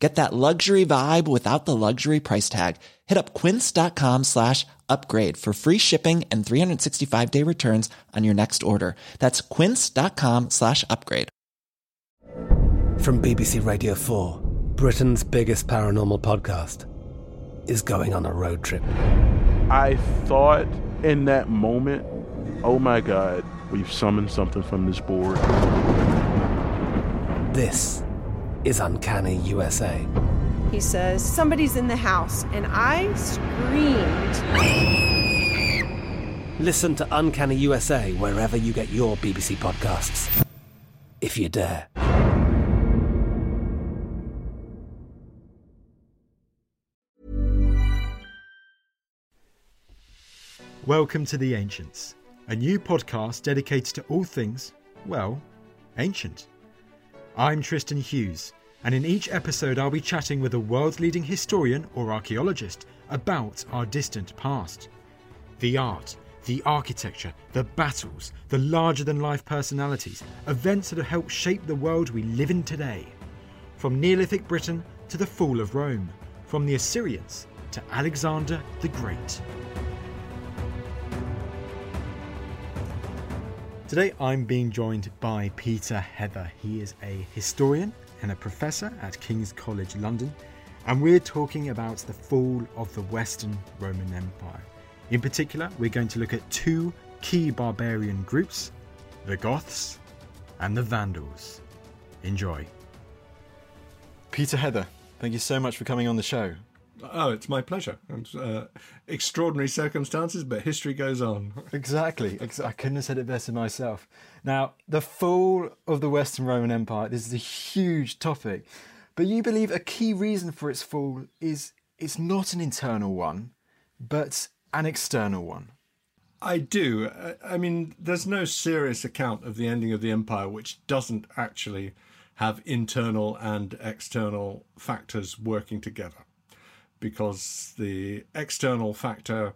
Get that luxury vibe without the luxury price tag. Hit up quince.com slash upgrade for free shipping and 365 day returns on your next order. That's quince.com slash upgrade. From BBC Radio 4, Britain's biggest paranormal podcast is going on a road trip. I thought in that moment, oh my God, we've summoned something from this board. This is Uncanny USA. He says, Somebody's in the house, and I screamed. Listen to Uncanny USA wherever you get your BBC podcasts, if you dare. Welcome to The Ancients, a new podcast dedicated to all things, well, ancient. I'm Tristan Hughes, and in each episode, I'll be chatting with a world leading historian or archaeologist about our distant past. The art, the architecture, the battles, the larger than life personalities, events that have helped shape the world we live in today. From Neolithic Britain to the fall of Rome, from the Assyrians to Alexander the Great. Today I'm being joined by Peter Heather. He is a historian and a professor at King's College London, and we're talking about the fall of the Western Roman Empire. In particular, we're going to look at two key barbarian groups the Goths and the Vandals. Enjoy. Peter Heather, thank you so much for coming on the show. Oh, it's my pleasure. It's, uh, extraordinary circumstances, but history goes on. Exactly. I couldn't have said it better myself. Now, the fall of the Western Roman Empire, this is a huge topic, but you believe a key reason for its fall is it's not an internal one, but an external one. I do. I mean, there's no serious account of the ending of the empire which doesn't actually have internal and external factors working together because the external factor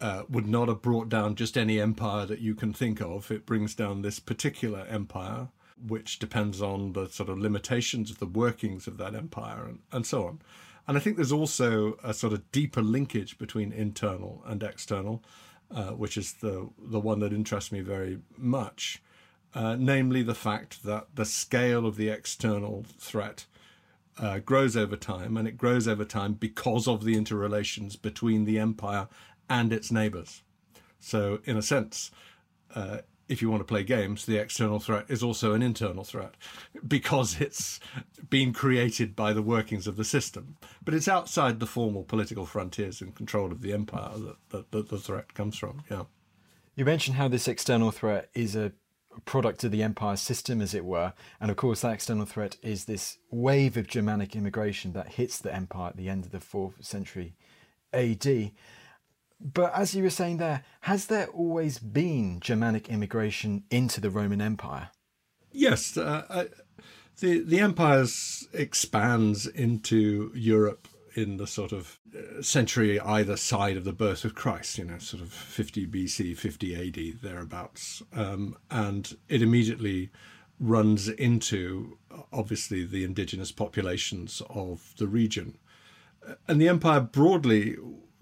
uh, would not have brought down just any empire that you can think of. It brings down this particular empire, which depends on the sort of limitations of the workings of that empire and, and so on. And I think there's also a sort of deeper linkage between internal and external, uh, which is the the one that interests me very much, uh, namely the fact that the scale of the external threat uh, grows over time, and it grows over time because of the interrelations between the empire and its neighbors. So, in a sense, uh, if you want to play games, the external threat is also an internal threat because it's been created by the workings of the system. But it's outside the formal political frontiers and control of the empire that, that, that the threat comes from. Yeah. You mentioned how this external threat is a product of the empire system, as it were. And of course, that external threat is this wave of Germanic immigration that hits the empire at the end of the fourth century AD. But as you were saying there, has there always been Germanic immigration into the Roman Empire? Yes, uh, I, the the empire expands into Europe in the sort of uh, century either side of the birth of Christ, you know, sort of 50 BC, 50 AD, thereabouts. Um, and it immediately runs into, obviously, the indigenous populations of the region. And the empire broadly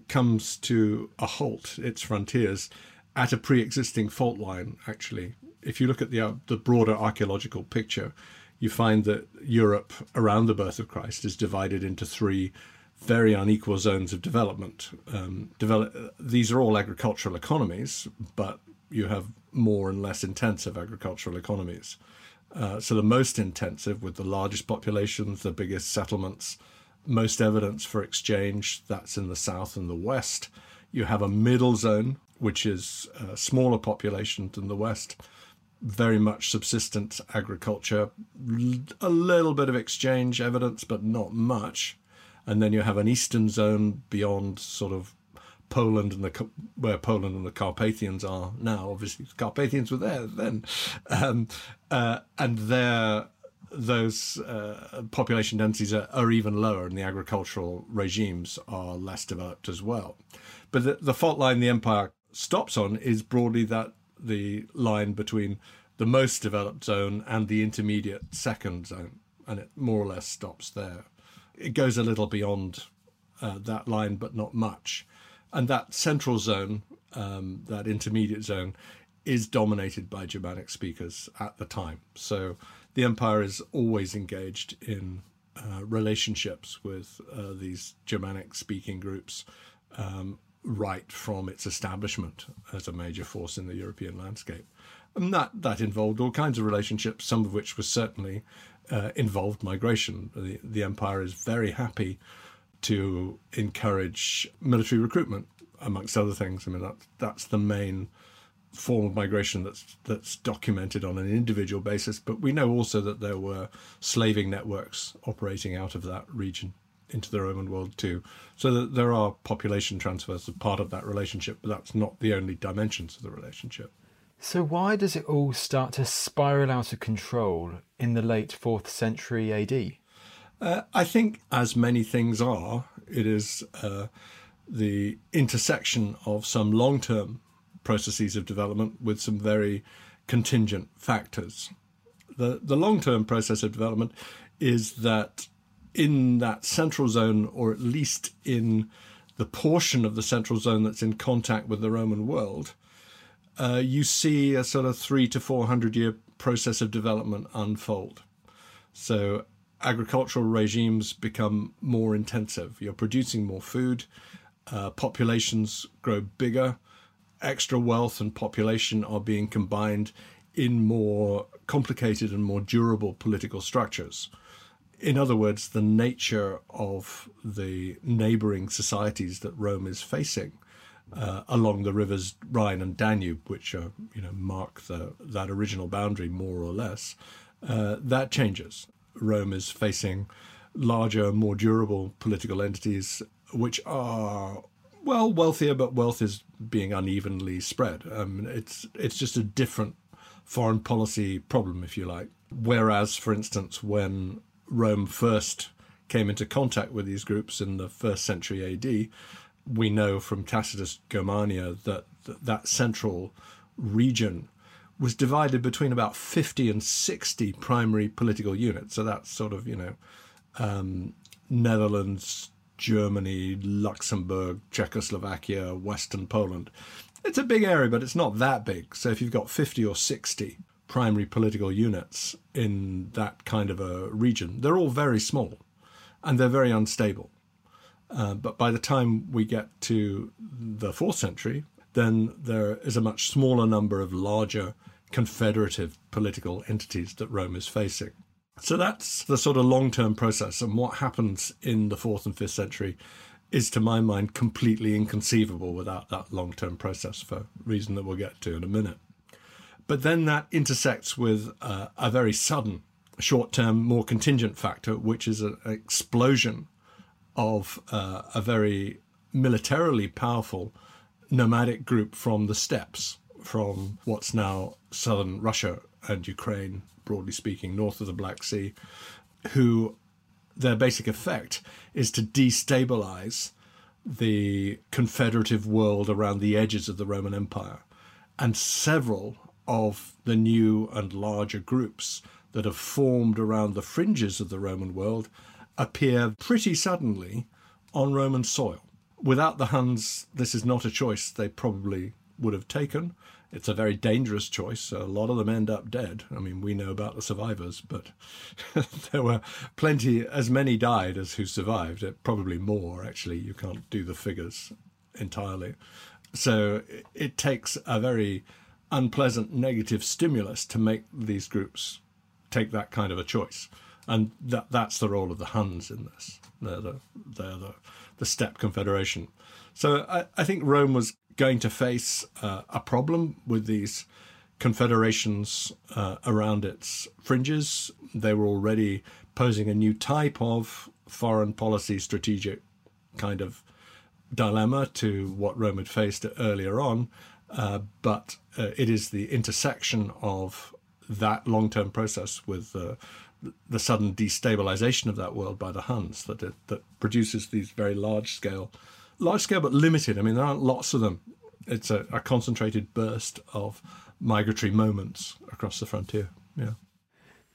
comes to a halt, its frontiers, at a pre existing fault line, actually. If you look at the, uh, the broader archaeological picture, you find that Europe around the birth of Christ is divided into three very unequal zones of development. Um, develop, these are all agricultural economies, but you have more and less intensive agricultural economies. Uh, so the most intensive, with the largest populations, the biggest settlements, most evidence for exchange, that's in the south and the west. You have a middle zone, which is a smaller population than the west, very much subsistence agriculture, a little bit of exchange evidence, but not much and then you have an eastern zone beyond sort of Poland and the where Poland and the Carpathians are now. Obviously, the Carpathians were there then, um, uh, and there those uh, population densities are, are, even lower, and the agricultural regimes are less developed as well. But the, the fault line the empire stops on is broadly that the line between the most developed zone and the intermediate second zone, and it more or less stops there. It goes a little beyond uh, that line, but not much. And that central zone, um, that intermediate zone, is dominated by Germanic speakers at the time. So the empire is always engaged in uh, relationships with uh, these Germanic speaking groups um, right from its establishment as a major force in the European landscape. And that, that involved all kinds of relationships, some of which was certainly uh, involved migration. The, the empire is very happy to encourage military recruitment, amongst other things. I mean, that, that's the main form of migration that's that's documented on an individual basis. But we know also that there were slaving networks operating out of that region into the Roman world too. So that there are population transfers as part of that relationship, but that's not the only dimensions of the relationship. So why does it all start to spiral out of control in the late fourth century AD? Uh, I think, as many things are, it is uh, the intersection of some long term processes of development with some very contingent factors. The, the long term process of development is that in that central zone, or at least in the portion of the central zone that's in contact with the Roman world, uh, you see a sort of three to four hundred year process of development unfold. So agricultural regimes become more intensive. You're producing more food, uh, populations grow bigger, extra wealth and population are being combined in more complicated and more durable political structures. In other words, the nature of the neighboring societies that Rome is facing uh, along the rivers Rhine and Danube, which are, you know mark the, that original boundary more or less, uh, that changes. Rome is facing larger, more durable political entities, which are well wealthier, but wealth is being unevenly spread. Um, it's it's just a different foreign policy problem, if you like. Whereas, for instance, when Rome first came into contact with these groups in the first century AD, we know from Tacitus Germania that that, central region was divided between about 50 and 60 primary political units. So that's sort of, you know, um, Netherlands, Germany, Luxembourg, Czechoslovakia, Western Poland. It's a big area, but it's not that big. So if you've got 50 or 60 primary political units in that kind of a region, they're all very small and they're very unstable. Uh, but by the time we get to the fourth century, then there is a much smaller number of larger confederative political entities that Rome is facing. So that's the sort of long term process. And what happens in the fourth and fifth century is, to my mind, completely inconceivable without that long term process for a reason that we'll get to in a minute. But then that intersects with uh, a very sudden, short term, more contingent factor, which is an explosion of uh, a very militarily powerful nomadic group from the steppes, from what's now southern Russia and Ukraine, broadly speaking, north of the Black Sea, who their basic effect is to destabilize the confederative world around the edges of the Roman Empire. And several of the new and larger groups that have formed around the fringes of the Roman world appear pretty suddenly on Roman soil. Without the Huns, this is not a choice they probably would have taken. It's a very dangerous choice. A lot of them end up dead. I mean, we know about the survivors, but there were plenty, as many died as who survived. Uh, probably more, actually. You can't do the figures entirely. So it takes a very unpleasant negative stimulus to make these groups take that kind of a choice. And that that's the role of the Huns in this. They're the, they're the, the steppe confederation. So I, I think Rome was going to face uh, a problem with these confederations uh, around its fringes. They were already posing a new type of foreign policy strategic kind of dilemma to what Rome had faced earlier on, uh, but uh, it is the intersection of that long term process with uh, the sudden destabilization of that world by the Huns that, it, that produces these very large scale, large scale but limited. I mean, there aren't lots of them. It's a, a concentrated burst of migratory moments across the frontier. Yeah.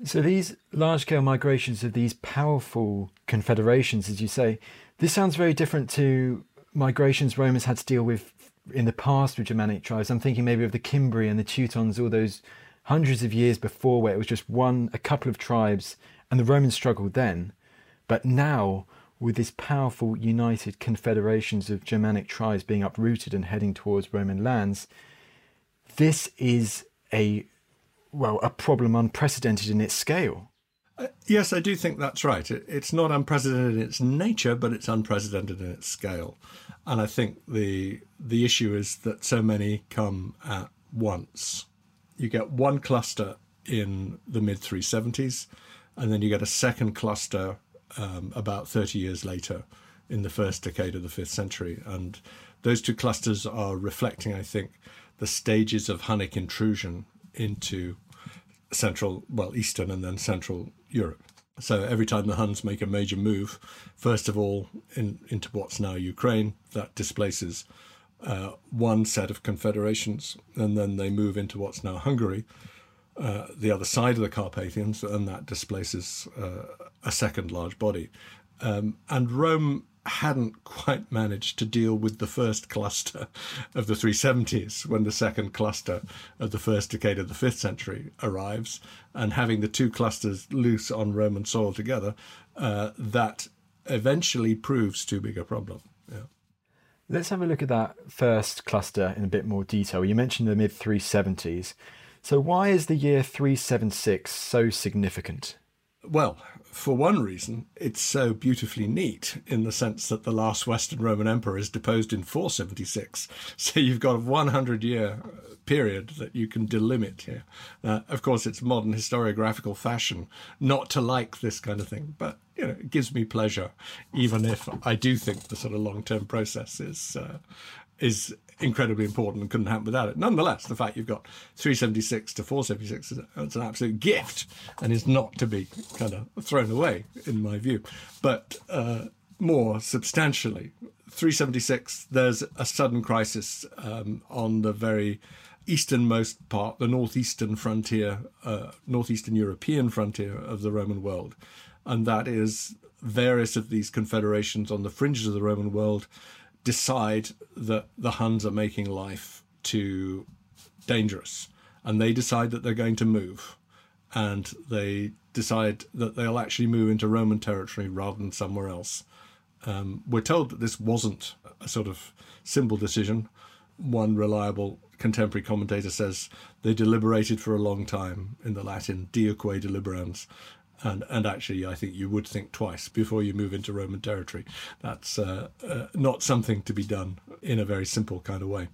So these large scale migrations of these powerful confederations, as you say, this sounds very different to migrations Romans had to deal with in the past with Germanic tribes. I'm thinking maybe of the Cimbri and the Teutons, all those hundreds of years before where it was just one, a couple of tribes, and the Romans struggled then. But now, with this powerful united confederations of Germanic tribes being uprooted and heading towards Roman lands, this is a well, a problem unprecedented in its scale. Uh, yes, I do think that's right. It, it's not unprecedented in its nature, but it's unprecedented in its scale. And I think the the issue is that so many come at once. You get one cluster in the mid 370s, and then you get a second cluster um, about 30 years later in the first decade of the fifth century. And those two clusters are reflecting, I think, the stages of Hunnic intrusion into central, well, Eastern and then Central Europe. So every time the Huns make a major move, first of all in, into what's now Ukraine, that displaces uh, one set of confederations, and then they move into what's now Hungary, uh, the other side of the Carpathians, and that displaces uh, a second large body. Um, and Rome hadn't quite managed to deal with the first cluster of the 370s when the second cluster of the first decade of the fifth century arrives, and having the two clusters loose on Roman soil together, uh, that eventually proves too big a problem. Yeah. Let's have a look at that first cluster in a bit more detail. You mentioned the mid 370s. So, why is the year 376 so significant? Well, for one reason, it's so beautifully neat in the sense that the last Western Roman emperor is deposed in 476. So you've got a 100 year period that you can delimit here. Uh, of course, it's modern historiographical fashion not to like this kind of thing, but you know, it gives me pleasure, even if I do think the sort of long term process is uh, is incredibly important and couldn't happen without it. Nonetheless, the fact you've got 376 to 476 is it's an absolute gift and is not to be kind of thrown away, in my view. But uh, more substantially, 376, there's a sudden crisis um, on the very easternmost part, the northeastern frontier, uh, northeastern European frontier of the Roman world. And that is various of these confederations on the fringes of the Roman world decide that the Huns are making life too dangerous, and they decide that they're going to move, and they decide that they'll actually move into Roman territory rather than somewhere else. Um, we're told that this wasn't a sort of simple decision. One reliable contemporary commentator says they deliberated for a long time in the Latin, diuque deliberans, and and actually, I think you would think twice before you move into Roman territory. That's uh, uh, not something to be done in a very simple kind of way.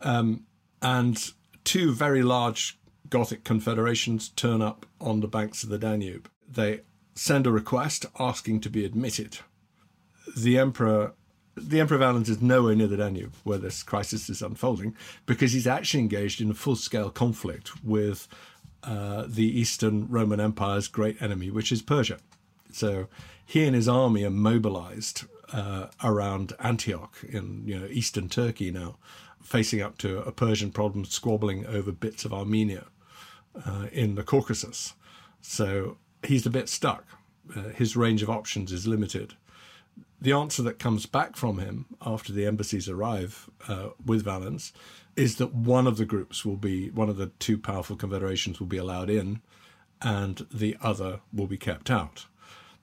Um, and two very large Gothic confederations turn up on the banks of the Danube. They send a request asking to be admitted. The emperor. The Emperor Valens is nowhere near the Danube where this crisis is unfolding because he's actually engaged in a full scale conflict with uh, the Eastern Roman Empire's great enemy, which is Persia. So he and his army are mobilized uh, around Antioch in you know eastern Turkey now, facing up to a Persian problem, squabbling over bits of Armenia uh, in the Caucasus. So he's a bit stuck. Uh, his range of options is limited. The answer that comes back from him after the embassies arrive uh, with Valens is that one of the groups will be one of the two powerful confederations will be allowed in, and the other will be kept out.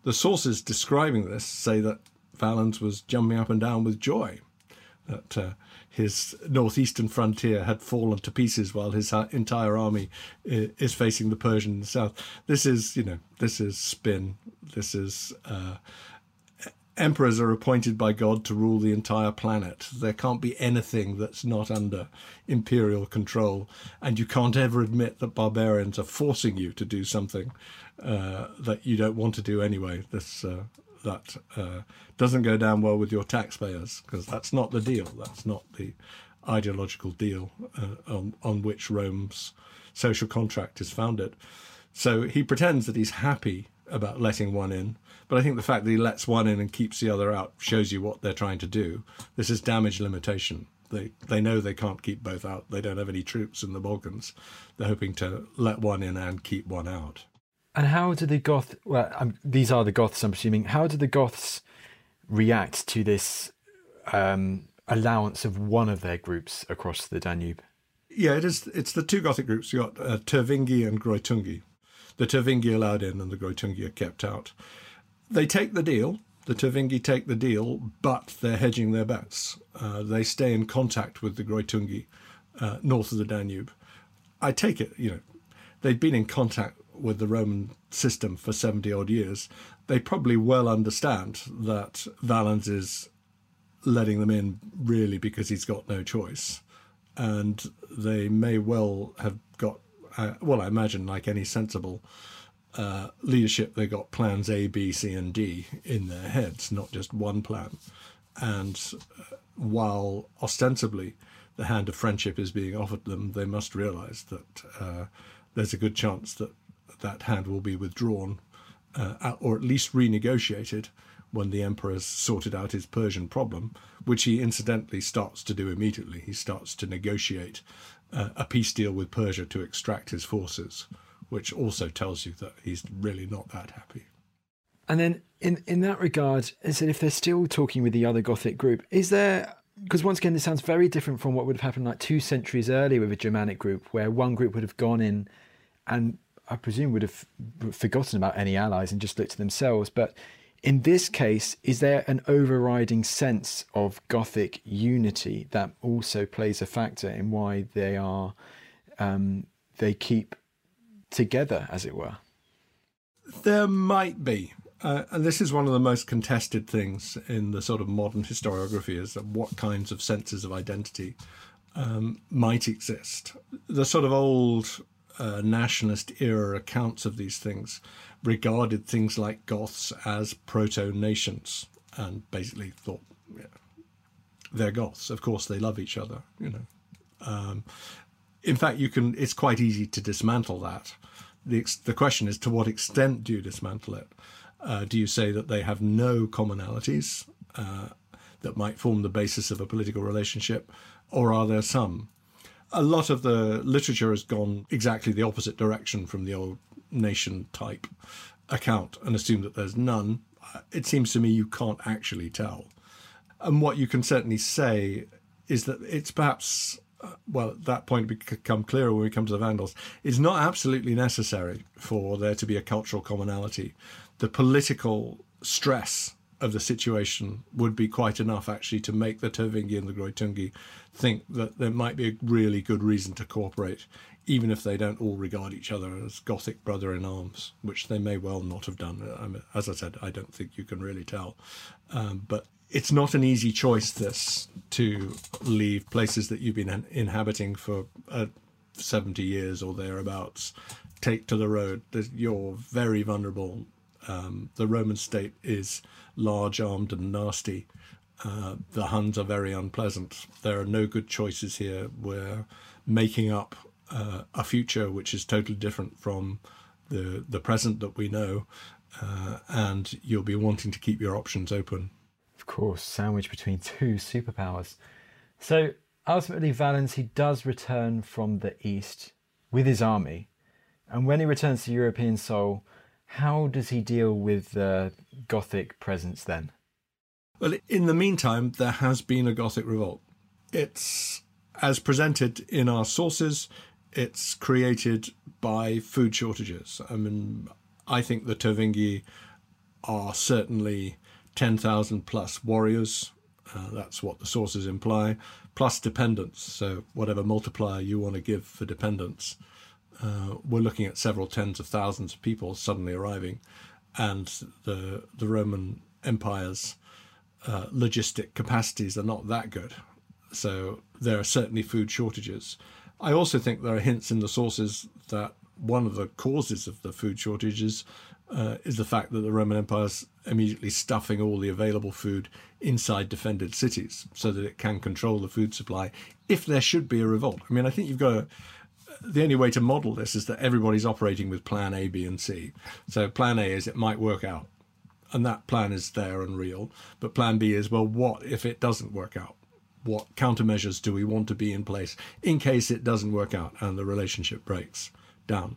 The sources describing this say that Valens was jumping up and down with joy that uh, his northeastern frontier had fallen to pieces while his entire army is facing the Persian south. This is, you know, this is spin. This is uh, emperors are appointed by God to rule the entire planet. There can't be anything that's not under imperial control, and you can't ever admit that barbarians are forcing you to do something uh, that you don't want to do anyway. This uh, that uh, doesn't go down well with your taxpayers because that's not the deal. That's not the ideological deal uh, on, on which Rome's social contract is founded. So he pretends that he's happy about letting one in, but I think the fact that he lets one in and keeps the other out shows you what they're trying to do. This is damage limitation. They they know they can't keep both out. They don't have any troops in the Balkans. They're hoping to let one in and keep one out. And how do the Goth? Well, um, these are the Goths, I'm assuming. How do the Goths react to this um, allowance of one of their groups across the Danube? Yeah, it is. It's the two Gothic groups. You got uh, Tervingi and Greutungi. The Tervingi allowed in, and the Greutungi are kept out. They take the deal. The Tervingi take the deal, but they're hedging their bets. Uh, they stay in contact with the Greutungi uh, north of the Danube. I take it, you know, they'd been in contact with the Roman system for 70 odd years. They probably well understand that Valens is letting them in really because he's got no choice. And they may well have got, uh, well, I imagine, like any sensible uh, leadership, they got plans A, B, C, and D in their heads, not just one plan. And uh, while ostensibly the hand of friendship is being offered them, they must realize that uh, there's a good chance that that hand will be withdrawn uh, or at least renegotiated when the emperor has sorted out his Persian problem, which he incidentally starts to do immediately. He starts to negotiate uh, a peace deal with Persia to extract his forces, which also tells you that he's really not that happy. And then, in in that regard, is that if they're still talking with the other Gothic group, is there? Because once again, this sounds very different from what would have happened like two centuries earlier with a Germanic group, where one group would have gone in and I presume would have forgotten about any allies and just looked to themselves. But in this case, is there an overriding sense of Gothic unity that also plays a factor in why they are um, they keep together, as it were? There might be. Uh, and this is one of the most contested things in the sort of modern historiography is what kinds of senses of identity um, might exist. The sort of old uh, nationalist era accounts of these things regarded things like Goths as proto nations and basically thought yeah, they're Goths. Of course, they love each other. You know, um, in fact, you can. It's quite easy to dismantle that. the The question is, to what extent do you dismantle it? Uh, do you say that they have no commonalities uh, that might form the basis of a political relationship, or are there some? a lot of the literature has gone exactly the opposite direction from the old nation type account and assume that there's none. It seems to me you can't actually tell. And what you can certainly say is that it's perhaps, uh, well, at that point become clearer when we come to the Vandals, it's not absolutely necessary for there to be a cultural commonality. The political stress of the situation would be quite enough actually to make the Tervingi and the Greutungi think that there might be a really good reason to cooperate, even if they don't all regard each other as Gothic brother in arms, which they may well not have done. As I said, I don't think you can really tell. Um, but it's not an easy choice, this, to leave places that you've been inhabiting for uh, 70 years or thereabouts, take to the road. You're very vulnerable. Um, the Roman state is large armed and nasty. Uh, the Huns are very unpleasant. There are no good choices here. We're making up uh, a future which is totally different from the the present that we know, uh, and you'll be wanting to keep your options open. Course, sandwiched between two superpowers. So ultimately, Valens he does return from the east with his army, and when he returns to European soil, how does he deal with the Gothic presence then? Well, in the meantime, there has been a Gothic revolt. It's, as presented in our sources, it's created by food shortages. I mean, I think the Tervingi are certainly 10,000 plus warriors. Uh, that's what the sources imply, plus dependents. So, whatever multiplier you want to give for dependents uh, we're looking at several tens of thousands of people suddenly arriving, and the the Roman Empire's uh, logistic capacities are not that good. So there are certainly food shortages. I also think there are hints in the sources that one of the causes of the food shortages uh, is the fact that the Roman Empire is immediately stuffing all the available food inside defended cities so that it can control the food supply if there should be a revolt. I mean, I think you've got to. The only way to model this is that everybody's operating with plan A, B, and C. So, plan A is it might work out, and that plan is there and real. But plan B is, well, what if it doesn't work out? What countermeasures do we want to be in place in case it doesn't work out and the relationship breaks down?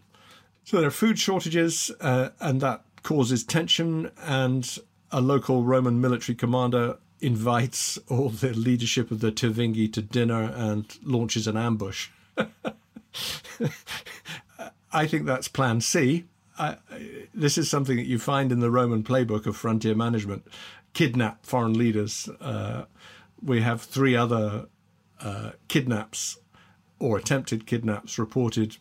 So there are food shortages, uh, and that causes tension. And a local Roman military commander invites all the leadership of the Tervingi to dinner and launches an ambush. I think that's Plan C. I, this is something that you find in the Roman playbook of frontier management. Kidnap foreign leaders. Uh, we have three other uh, kidnaps or attempted kidnaps reported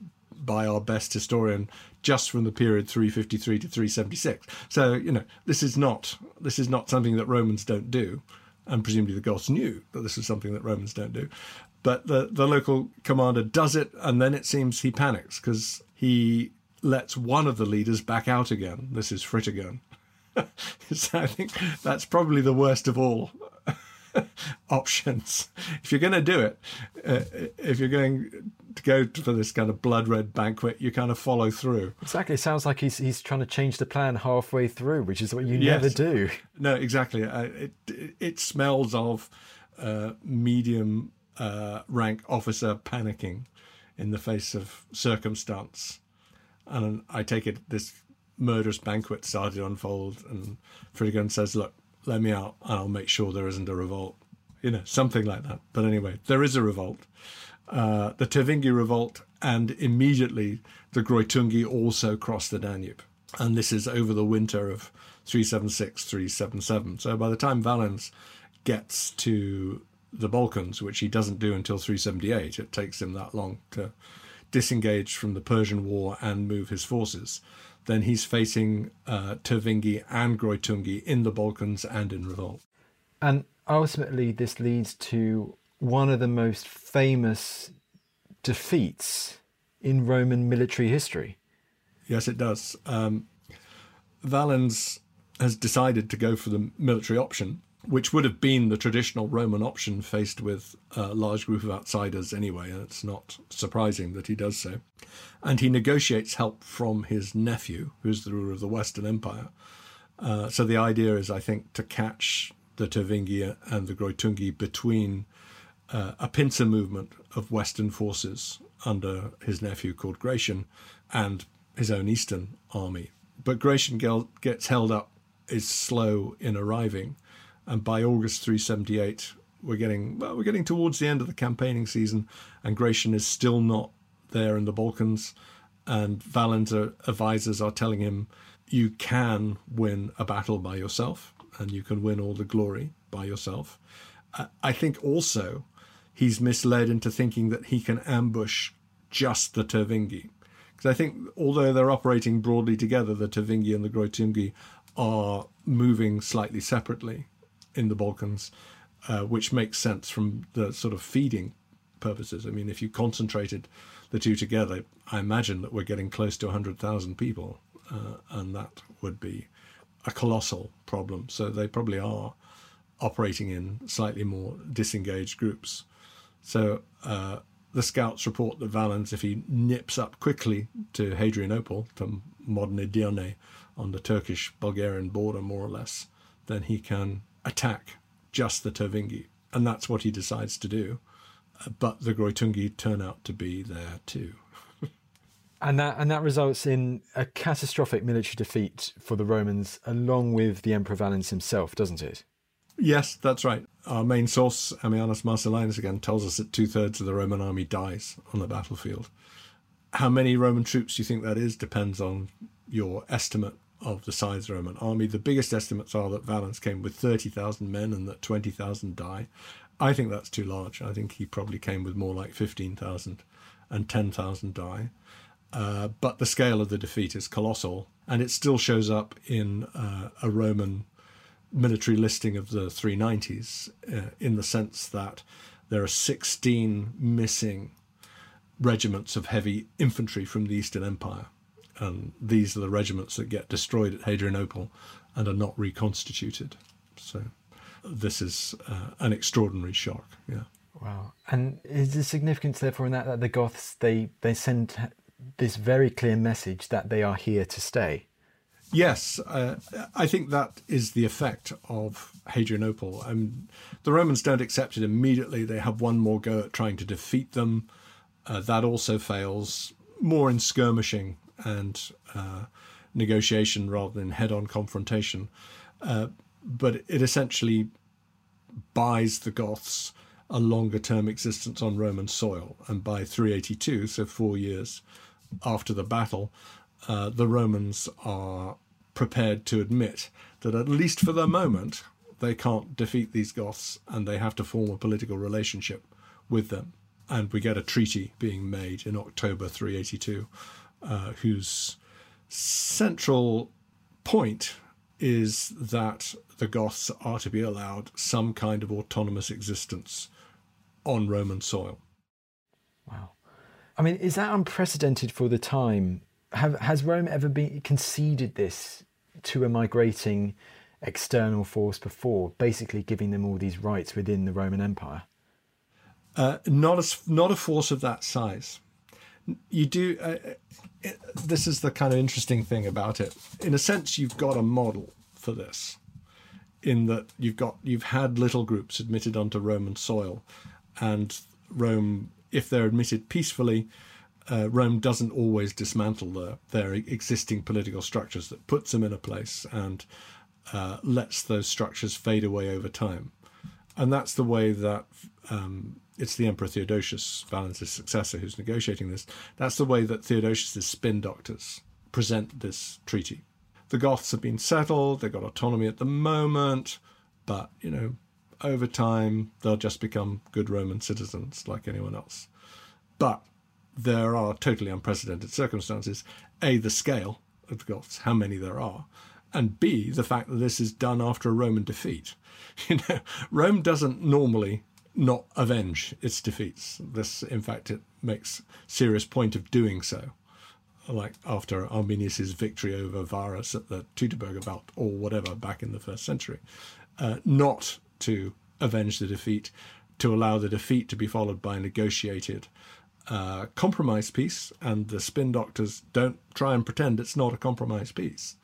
by our best historian just from the period 353 to 376. So you know this is not this is not something that Romans don't do, and presumably the Goths knew that this is something that Romans don't do. But the the local commander does it, and then it seems he panics because he lets one of the leaders back out again. This is Fritigern. so I think that's probably the worst of all options. If you're going to do it, uh, if you're going to go for this kind of blood red banquet, you kind of follow through. Exactly. It sounds like he's he's trying to change the plan halfway through, which is what you yes. never do. No, exactly. Uh, it it smells of uh, medium uh, rank officer panicking in the face of circumstance, and I take it this murderous banquet started to unfold, and Fritigern says, "Look, let me out, and I'll make sure there isn't a revolt." You know, something like that. But anyway, there is a revolt uh, the Tervingi revolt, and immediately the Greutungi also crossed the Danube. And this is over the winter of 376, 377. So by the time Valens gets to the Balkans, which he doesn't do until 378, it takes him that long to disengage from the Persian War and move his forces. Then he's facing uh, Tervingi and Greutungi in the Balkans and in revolt. And ultimately, this leads to one of the most famous defeats in Roman military history. Yes, it does. Um, Valens has decided to go for the military option, which would have been the traditional Roman option faced with a large group of outsiders anyway. And it's not surprising that he does so. And he negotiates help from his nephew, who's the ruler of the Western Empire. Uh, so the idea is, I think, to catch the Tervingi and the Greutungi between uh, a pincer movement of Western forces under his nephew called Gratian and his own Eastern army. But Gratian gets held up, is slow in arriving, and by August 378, we're getting well, we're getting towards the end of the campaigning season, and Gratian is still not there in the Balkans, and Valens' advisors are telling him, "You can win a battle by yourself, and you can win all the glory by yourself." I think also he's misled into thinking that he can ambush just the Tervingi. Because I think, although they're operating broadly together, the Tervingi and the Greutungi are moving slightly separately in the Balkans, uh, which makes sense from the sort of feeding purposes. I mean, if you concentrated the two together, I imagine that we're getting close to 100,000 people, uh, and that would be a colossal problem. So they probably are operating in slightly more disengaged groups. So uh, the scouts report that Valens, if he nips up quickly to Hadrianople, to modern Edirne, on the Turkish Bulgarian border, more or less, then he can attack just the Tervingi. And that's what he decides to do. Uh, but the Greutungi turn out to be there too. and that and that results in a catastrophic military defeat for the Romans, along with the Emperor Valens himself, doesn't it? Yes, that's right. Our main source, Ammianus Marcellinus, again tells us that two thirds of the Roman army dies on the battlefield. How many Roman troops do you think that is depends on your estimate of the size of the Roman army. The biggest estimates are that Valens came with 30,000 men and that 20,000 die. I think that's too large. I think he probably came with more like 15,000 and 10,000 die. Uh, but the scale of the defeat is colossal, and it still shows up in uh, a Roman military listing of the 390s uh, in the sense that there are 16 missing regiments of heavy infantry from the Eastern Empire. And these are the regiments that get destroyed at Hadrianople and are not reconstituted. So this is uh, an extraordinary shock. Yeah. Wow. And is the significance therefore in that that the Goths they they send this very clear message that they are here to stay? Yes, uh, I think that is the effect of Hadrianople. I mean, the Romans don't accept it immediately. They have one more go at trying to defeat them. Uh, that also fails, more in skirmishing and uh, negotiation rather than head on confrontation. Uh, but it essentially buys the Goths a longer term existence on Roman soil. And by 382, so four years after the battle, uh, the Romans are prepared to admit that, at least for the moment, they can't defeat these Goths and they have to form a political relationship with them. And we get a treaty being made in October 382, uh, whose central point is that the Goths are to be allowed some kind of autonomous existence on Roman soil. Wow. I mean, is that unprecedented for the time? Have, has Rome ever been conceded this to a migrating external force before, basically giving them all these rights within the Roman Empire? Uh, not a, not a force of that size. You do. Uh, it, this is the kind of interesting thing about it. In a sense, you've got a model for this, in that you've got you've had little groups admitted onto Roman soil, and Rome, if they're admitted peacefully, uh, Rome doesn't always dismantle their, their existing political structures, that puts them in a place and uh, lets those structures fade away over time. And that's the way that um, it's the Emperor Theodosius, Valens' successor, who's negotiating this. That's the way that Theodosius' spin doctors present this treaty. The Goths have been settled, they've got autonomy at the moment, but, you know, over time, they'll just become good Roman citizens like anyone else. But there are totally unprecedented circumstances. A, the scale of the Goths, how many there are, and B, the fact that this is done after a Roman defeat. You know, Rome doesn't normally not avenge its defeats. This, in fact, it makes serious point of doing so. Like after Arminius's victory over Varus at the Teutoburger Wald or whatever back in the first century, uh, not to avenge the defeat, to allow the defeat to be followed by a negotiated uh, compromise peace, and the spin doctors don't try and pretend it's not a compromise peace.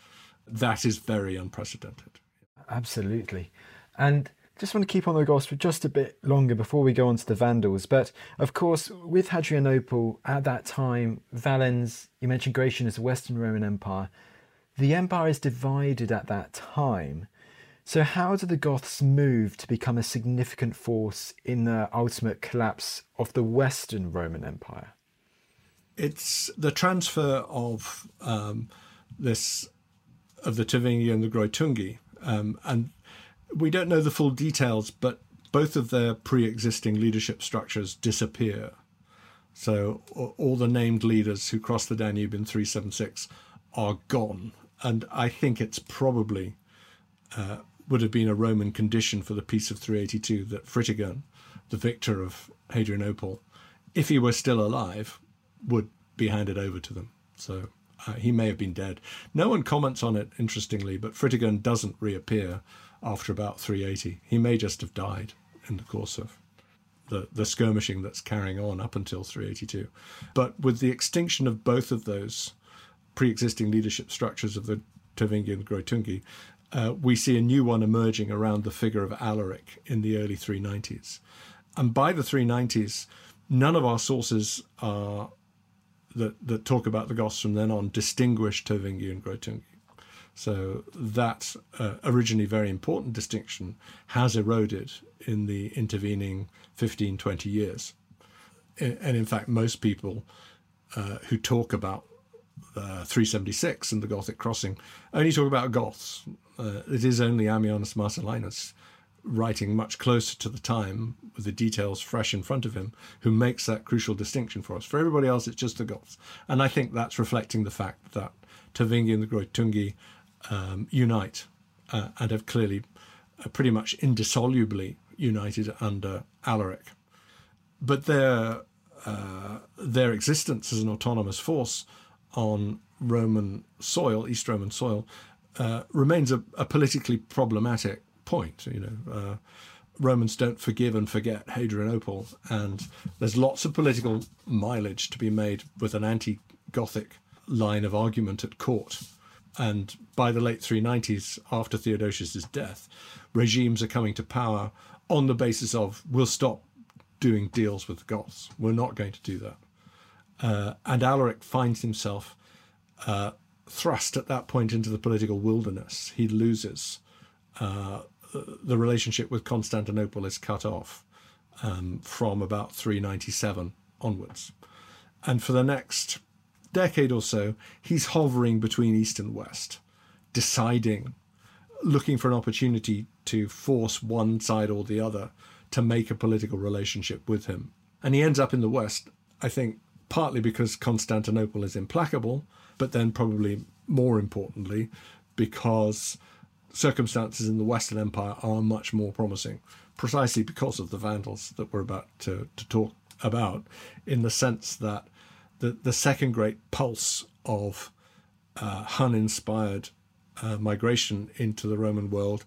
That is very unprecedented. Absolutely. And just want to keep on the Goths for just a bit longer before we go on to the Vandals. But of course, with Hadrianople at that time, Valens, you mentioned Gratian as the Western Roman Empire, the empire is divided at that time. So, how do the Goths move to become a significant force in the ultimate collapse of the Western Roman Empire? It's the transfer of um, this of the Tervingi and the Greutungi, um, and we don't know the full details, but both of their pre-existing leadership structures disappear. So all the named leaders who crossed the Danube in 376 are gone, and I think it's probably uh, would have been a Roman condition for the Peace of 382 that Fritigern, the victor of Hadrianople, if he were still alive, would be handed over to them. So uh, he may have been dead. No one comments on it, interestingly, but Fritigern doesn't reappear after about 380. He may just have died in the course of the, the skirmishing that's carrying on up until 382. But with the extinction of both of those pre existing leadership structures of the Tervingi and uh, we see a new one emerging around the figure of Alaric in the early 390s. And by the 390s, none of our sources are, that, that talk about the Goths from then on distinguish Tervingi and Greutungi. So that uh, originally very important distinction has eroded in the intervening 15, 20 years. And in fact, most people uh, who talk about uh, 376 and the Gothic crossing only talk about Goths, uh, it is only Ammianus Marcellinus writing much closer to the time with the details fresh in front of him who makes that crucial distinction for us. For everybody else, it's just the Goths. And I think that's reflecting the fact that Tervingi and the Greutungi um, unite uh, and have clearly uh, pretty much indissolubly united under Alaric. But their uh, their existence as an autonomous force on Roman soil, East Roman soil, uh, remains a, a, politically problematic point. You know, uh, Romans don't forgive and forget Hadrianople, and there's lots of political mileage to be made with an anti-Gothic line of argument at court. And by the late 390s, after Theodosius' death, regimes are coming to power on the basis of we'll stop doing deals with the Goths. We're not going to do that. Uh, and Alaric finds himself uh, thrust at that point into the political wilderness. He loses. Uh, the relationship with Constantinople is cut off um, from about 397 onwards. And for the next decade or so, he's hovering between East and West, deciding, looking for an opportunity to force one side or the other to make a political relationship with him. And he ends up in the West, I think, partly because Constantinople is implacable, but then probably more importantly, because circumstances in the Western Empire are much more promising, precisely because of the Vandals that we're about to, to talk about, in the sense that the, the second great pulse of uh, Hun inspired uh, migration into the Roman world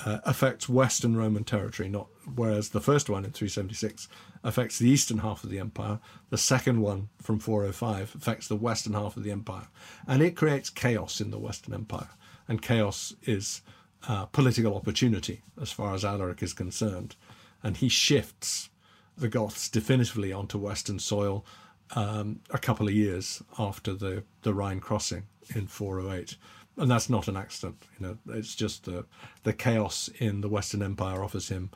uh, affects Western Roman territory, not whereas the first one in 376 affects the eastern half of the empire. The second one from 405 affects the western half of the empire, and it creates chaos in the Western Empire. And chaos is uh, political opportunity as far as Alaric is concerned, and he shifts the Goths definitively onto Western soil um, a couple of years after the the Rhine crossing in 408 and that's not an accident. You know, it's just the the chaos in the Western Empire offers him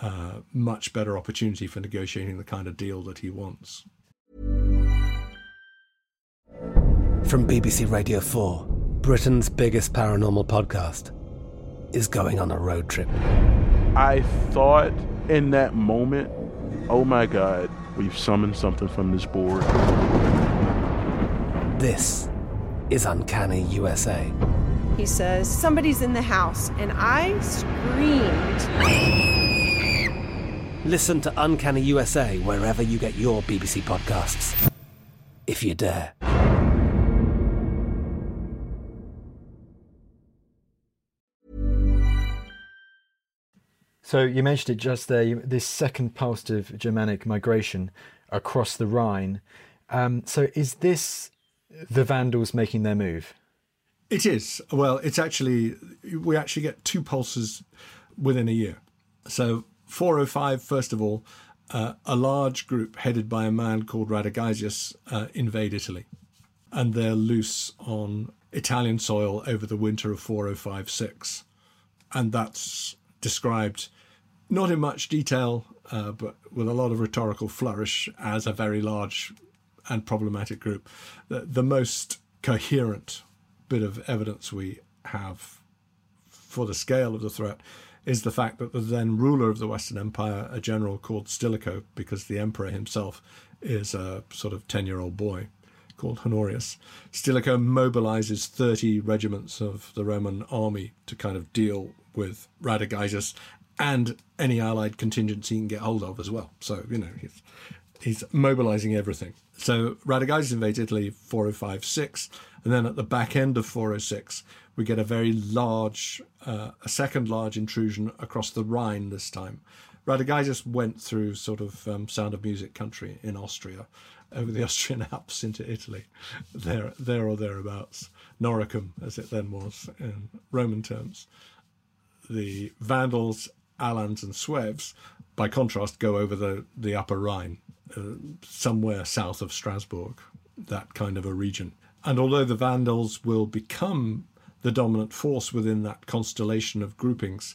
uh, much better opportunity for negotiating the kind of deal that he wants. From BBC Radio Four, Britain's biggest paranormal podcast is going on a road trip. I thought in that moment, oh my god, we've summoned something from this board. This is Uncanny USA. He says, Somebody's in the house, and I screamed. Listen to Uncanny USA wherever you get your BBC podcasts, if you dare. So you mentioned it just there. This second pulse of Germanic migration across the Rhine. Um, so is this the Vandals making their move? It is. Well, it's actually, we actually get two pulses within a year. So 405, first of all, uh, a large group headed by a man called Radagaisus uh, invade Italy. And they're loose on Italian soil over the winter of 405 6. And that's described not in much detail, uh, but with a lot of rhetorical flourish as a very large and problematic group. The, the most coherent bit of evidence we have for the scale of the threat is the fact that the then ruler of the Western Empire, a general called Stilicho, because the emperor himself is a sort of 10 year old boy called Honorius, Stilicho mobilizes 30 regiments of the Roman army to kind of deal with Radagaisus and any allied contingency he can get hold of as well. So, you know, he's, he's mobilizing everything. So Radagaisus invades Italy 405 6, and then at the back end of 406, we get a very large, uh, a second large intrusion across the Rhine this time. Radagaisus went through sort of um, Sound of Music country in Austria, over the Austrian Alps into Italy, there, there or thereabouts, Noricum as it then was in Roman terms. The Vandals, Alans, and Sueves, by contrast, go over the, the Upper Rhine uh, somewhere south of Strasbourg, that kind of a region. And although the Vandals will become the dominant force within that constellation of groupings,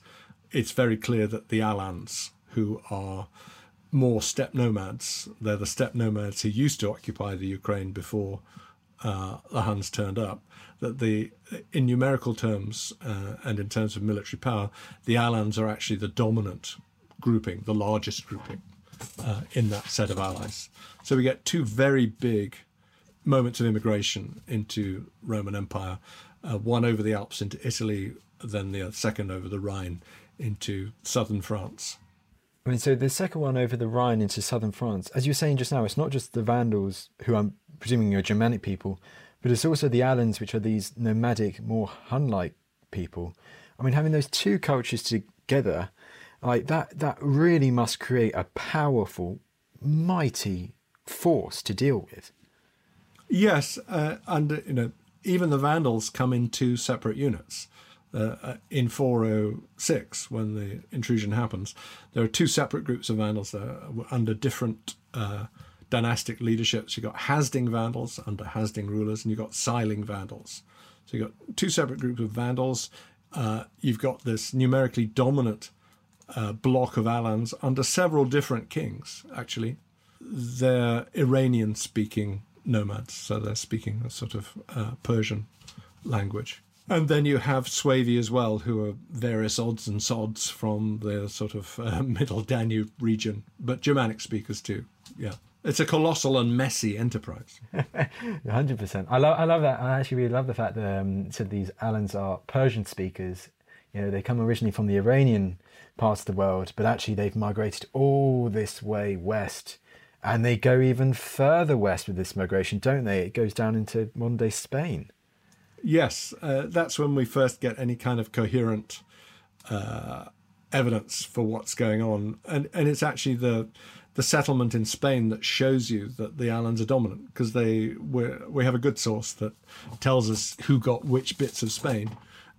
it's very clear that the Alans, who are more steppe nomads, they're the steppe nomads who used to occupy the Ukraine before uh, the Huns turned up, that the in numerical terms uh, and in terms of military power, the Alans are actually the dominant grouping, the largest grouping uh, in that set of allies. So we get two very big moments of immigration into Roman Empire, uh, one over the Alps into Italy, then the second over the Rhine into southern France. I mean, so the second one over the Rhine into southern France, as you were saying just now, it's not just the Vandals, who I'm presuming are Germanic people, but it's also the Alans, which are these nomadic, more Hun like people. I mean, having those two cultures together, like that, that really must create a powerful, mighty force to deal with. Yes, uh, and you know, even the Vandals come in two separate units. Uh, uh in 406, when the intrusion happens, there are two separate groups of Vandals there under different uh, dynastic leaderships. You've got Hasding Vandals under Hasding rulers, and you've got Siling Vandals. So you've got two separate groups of Vandals. Uh, you've got this numerically dominant uh, block of Alans under several different kings, actually. They're Iranian speaking nomads, so they're speaking a sort of uh, Persian language. And then you have Suevi as well, who are various odds and sods from the sort of uh, middle Danube region, but Germanic speakers too. Yeah. It's a colossal and messy enterprise. Hundred percent. I love. I love that. I actually really love the fact that um, so these Alans are Persian speakers. You know, they come originally from the Iranian parts of the world, but actually they've migrated all this way west, and they go even further west with this migration, don't they? It goes down into modern day Spain. Yes, uh, that's when we first get any kind of coherent uh, evidence for what's going on, and and it's actually the the settlement in Spain that shows you that the Alans are dominant because they we have a good source that tells us who got which bits of Spain,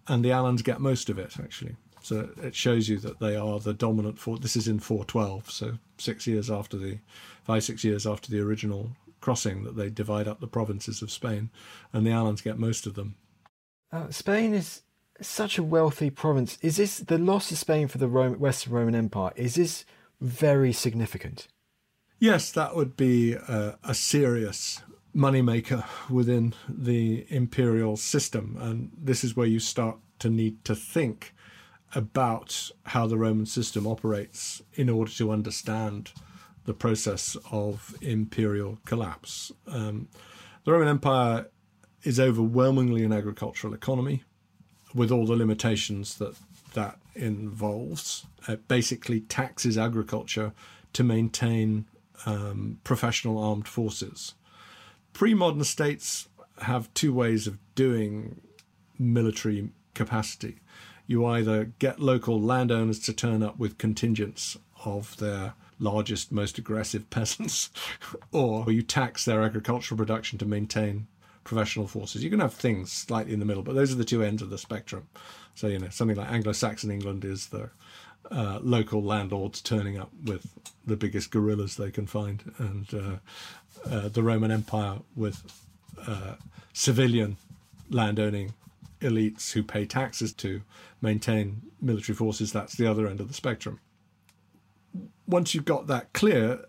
and the Alans get most of it actually. So it shows you that they are the dominant for. This is in 412, so six years after the five six years after the original crossing that they divide up the provinces of Spain, and the Alans get most of them. Uh, Spain is such a wealthy province. Is this the loss of Spain for the Rome, Western Roman Empire? Is this very significant. Yes, that would be a serious moneymaker within the imperial system. And this is where you start to need to think about how the Roman system operates in order to understand the process of imperial collapse. Um, the Roman Empire is overwhelmingly an agricultural economy with all the limitations that that involves. It basically taxes agriculture to maintain um, professional armed forces. Pre modern states have two ways of doing military capacity. You either get local landowners to turn up with contingents of their largest, most aggressive peasants, or you tax their agricultural production to maintain professional forces. You can have things slightly in the middle, but those are the two ends of the spectrum. So, you know, something like Anglo Saxon England is the uh, local landlords turning up with the biggest gorillas they can find, and uh, uh, the Roman Empire with uh, civilian landowning elites who pay taxes to maintain military forces. That's the other end of the spectrum. Once you've got that clear,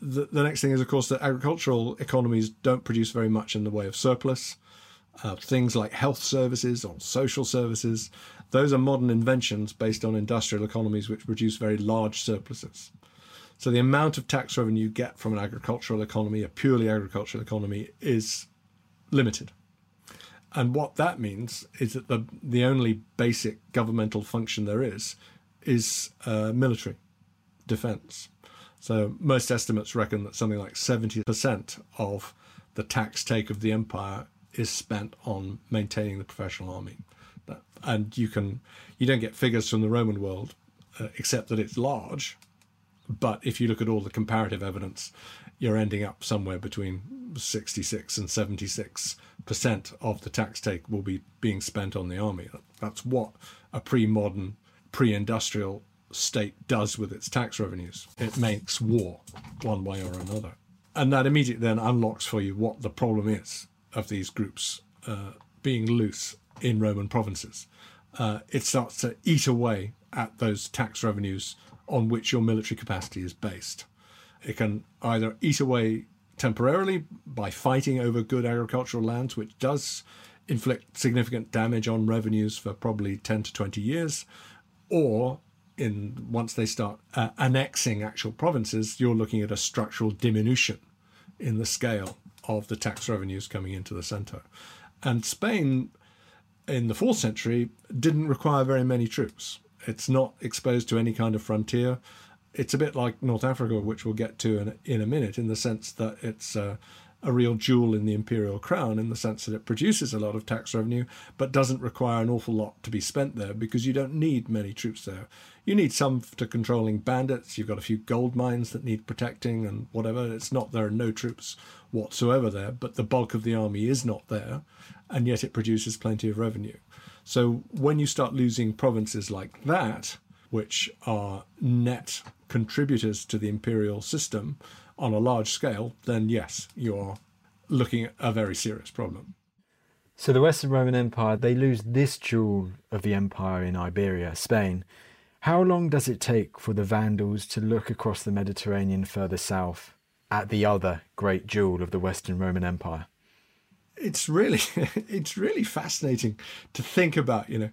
the, the next thing is, of course, that agricultural economies don't produce very much in the way of surplus. Uh, things like health services or social services, those are modern inventions based on industrial economies which produce very large surpluses. So the amount of tax revenue you get from an agricultural economy, a purely agricultural economy, is limited. And what that means is that the, the only basic governmental function there is is uh, military defense. So most estimates reckon that something like 70% of the tax take of the empire is spent on maintaining the professional army. And you can you don't get figures from the Roman world, uh, except that it's large. But if you look at all the comparative evidence, you're ending up somewhere between 66 and 76 percent of the tax take will be being spent on the army. That's what a pre-modern, pre-industrial state does with its tax revenues. It makes war one way or another. And that immediately then unlocks for you what the problem is of these groups uh, being loose in Roman provinces. Uh, it starts to eat away at those tax revenues on which your military capacity is based. It can either eat away temporarily by fighting over good agricultural lands, which does inflict significant damage on revenues for probably 10 to 20 years, or in once they start uh, annexing actual provinces, you're looking at a structural diminution in the scale of the tax revenues coming into the centre. And Spain, in the fourth century, didn't require very many troops. It's not exposed to any kind of frontier. it's a bit like North Africa, which we'll get to in, in a minute, in the sense that it's uh, a real jewel in the imperial crown, in the sense that it produces a lot of tax revenue, but doesn't require an awful lot to be spent there because you don't need many troops there. You need some to controlling bandits. You've got a few gold mines that need protecting and whatever. It's not there are no troops whatsoever there, but the bulk of the army is not there, and yet it produces plenty of revenue. So when you start losing provinces like that, which are net contributors to the imperial system on a large scale, then yes, you're looking at a very serious problem. So the Western Roman Empire, they lose this jewel of the empire in Iberia, Spain. How long does it take for the Vandals to look across the Mediterranean further south at the other great jewel of the Western Roman Empire? It's really, it's really fascinating to think about. You know,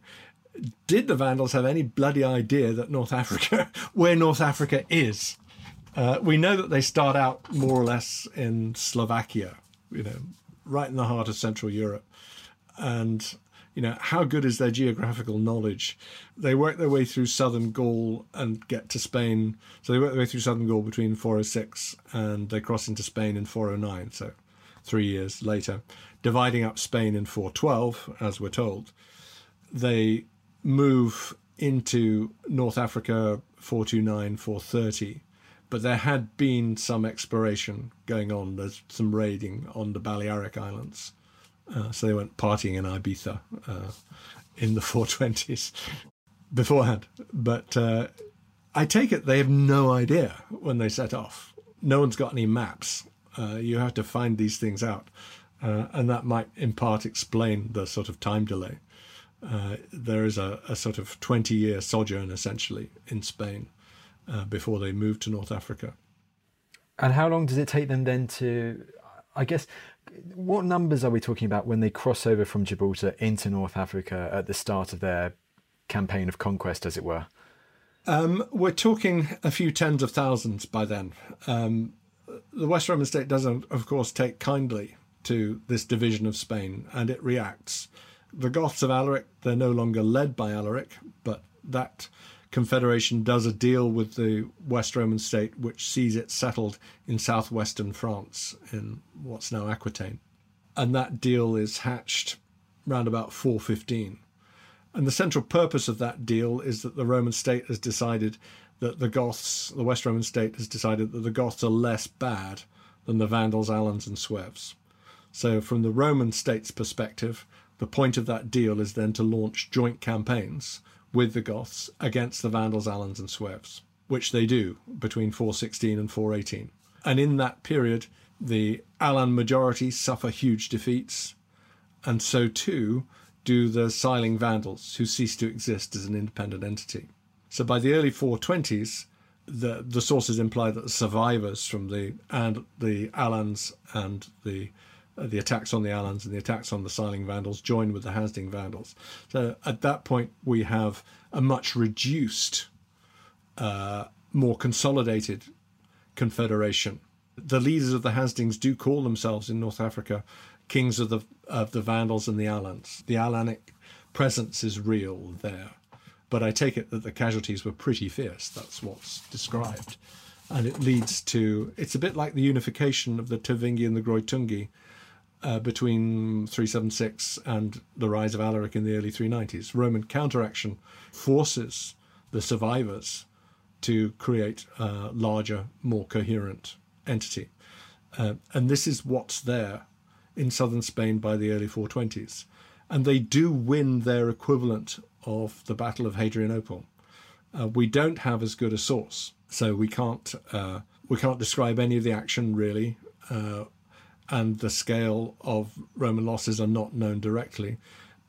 did the Vandals have any bloody idea that North Africa, where North Africa is? Uh, we know that they start out more or less in Slovakia, you know, right in the heart of Central Europe. And, you know, how good is their geographical knowledge? They work their way through southern Gaul and get to Spain. So they work their way through southern Gaul between 406 and they cross into Spain in 409. So three years later, dividing up Spain in 412, as we're told. They move into North Africa 429, 430 but there had been some exploration going on. There's some raiding on the Balearic Islands. Uh, so they went partying in Ibiza uh, in the 420s beforehand. But uh, I take it they have no idea when they set off. No one's got any maps. Uh, you have to find these things out. Uh, and that might in part explain the sort of time delay. Uh, there is a, a sort of 20 year sojourn essentially in Spain uh, before they move to North Africa. And how long does it take them then to, I guess, what numbers are we talking about when they cross over from Gibraltar into North Africa at the start of their campaign of conquest, as it were? Um, we're talking a few tens of thousands by then. Um, the West Roman state doesn't, of course, take kindly to this division of Spain, and it reacts. The Goths of Alaric, they're no longer led by Alaric, but that Confederation does a deal with the West Roman state, which sees it settled in southwestern France, in what's now Aquitaine. And that deal is hatched round about 415. And the central purpose of that deal is that the Roman state has decided that the Goths, the West Roman state has decided that the Goths are less bad than the Vandals, Alans, and Sueves. So, from the Roman state's perspective, the point of that deal is then to launch joint campaigns with the Goths against the Vandals, Alans, and Sueves, which they do between 416 and 418. And in that period, the Alan majority suffer huge defeats, and so too do the Siling Vandals, who cease to exist as an independent entity. So by the early 420s, the the sources imply that the survivors from the and the Alans and the the attacks on the Alans and the attacks on the Siling Vandals join with the Hasding Vandals. So at that point, we have a much reduced, uh, more consolidated confederation. The leaders of the Hasdings do call themselves in North Africa kings of the of the Vandals and the Alans. The Alanic presence is real there, but I take it that the casualties were pretty fierce. That's what's described, and it leads to it's a bit like the unification of the Tervingi and the Greutungi uh, between 376 and the rise of Alaric in the early 390s. Roman counteraction forces the survivors to create a larger, more coherent entity. Uh, and this is what's there in southern Spain by the early 420s. And they do win their equivalent of the Battle of Hadrianople. Uh, we don't have as good a source, so we can't uh, we can't describe any of the action really. Uh, and the scale of Roman losses are not known directly.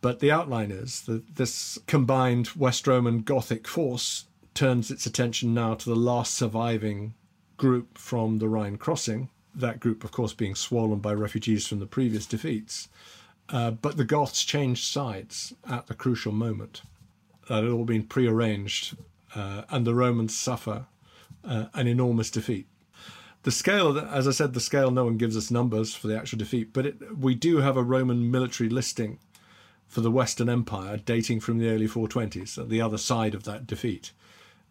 But the outline is that this combined West Roman Gothic force turns its attention now to the last surviving group from the Rhine crossing, that group, of course, being swollen by refugees from the previous defeats. Uh, but the Goths changed sides at the crucial moment. That had all been prearranged, uh, and the Romans suffer uh, an enormous defeat the scale, as I said, the scale, no one gives us numbers for the actual defeat, but it, we do have a Roman military listing for the Western Empire dating from the early 420s, at the other side of that defeat.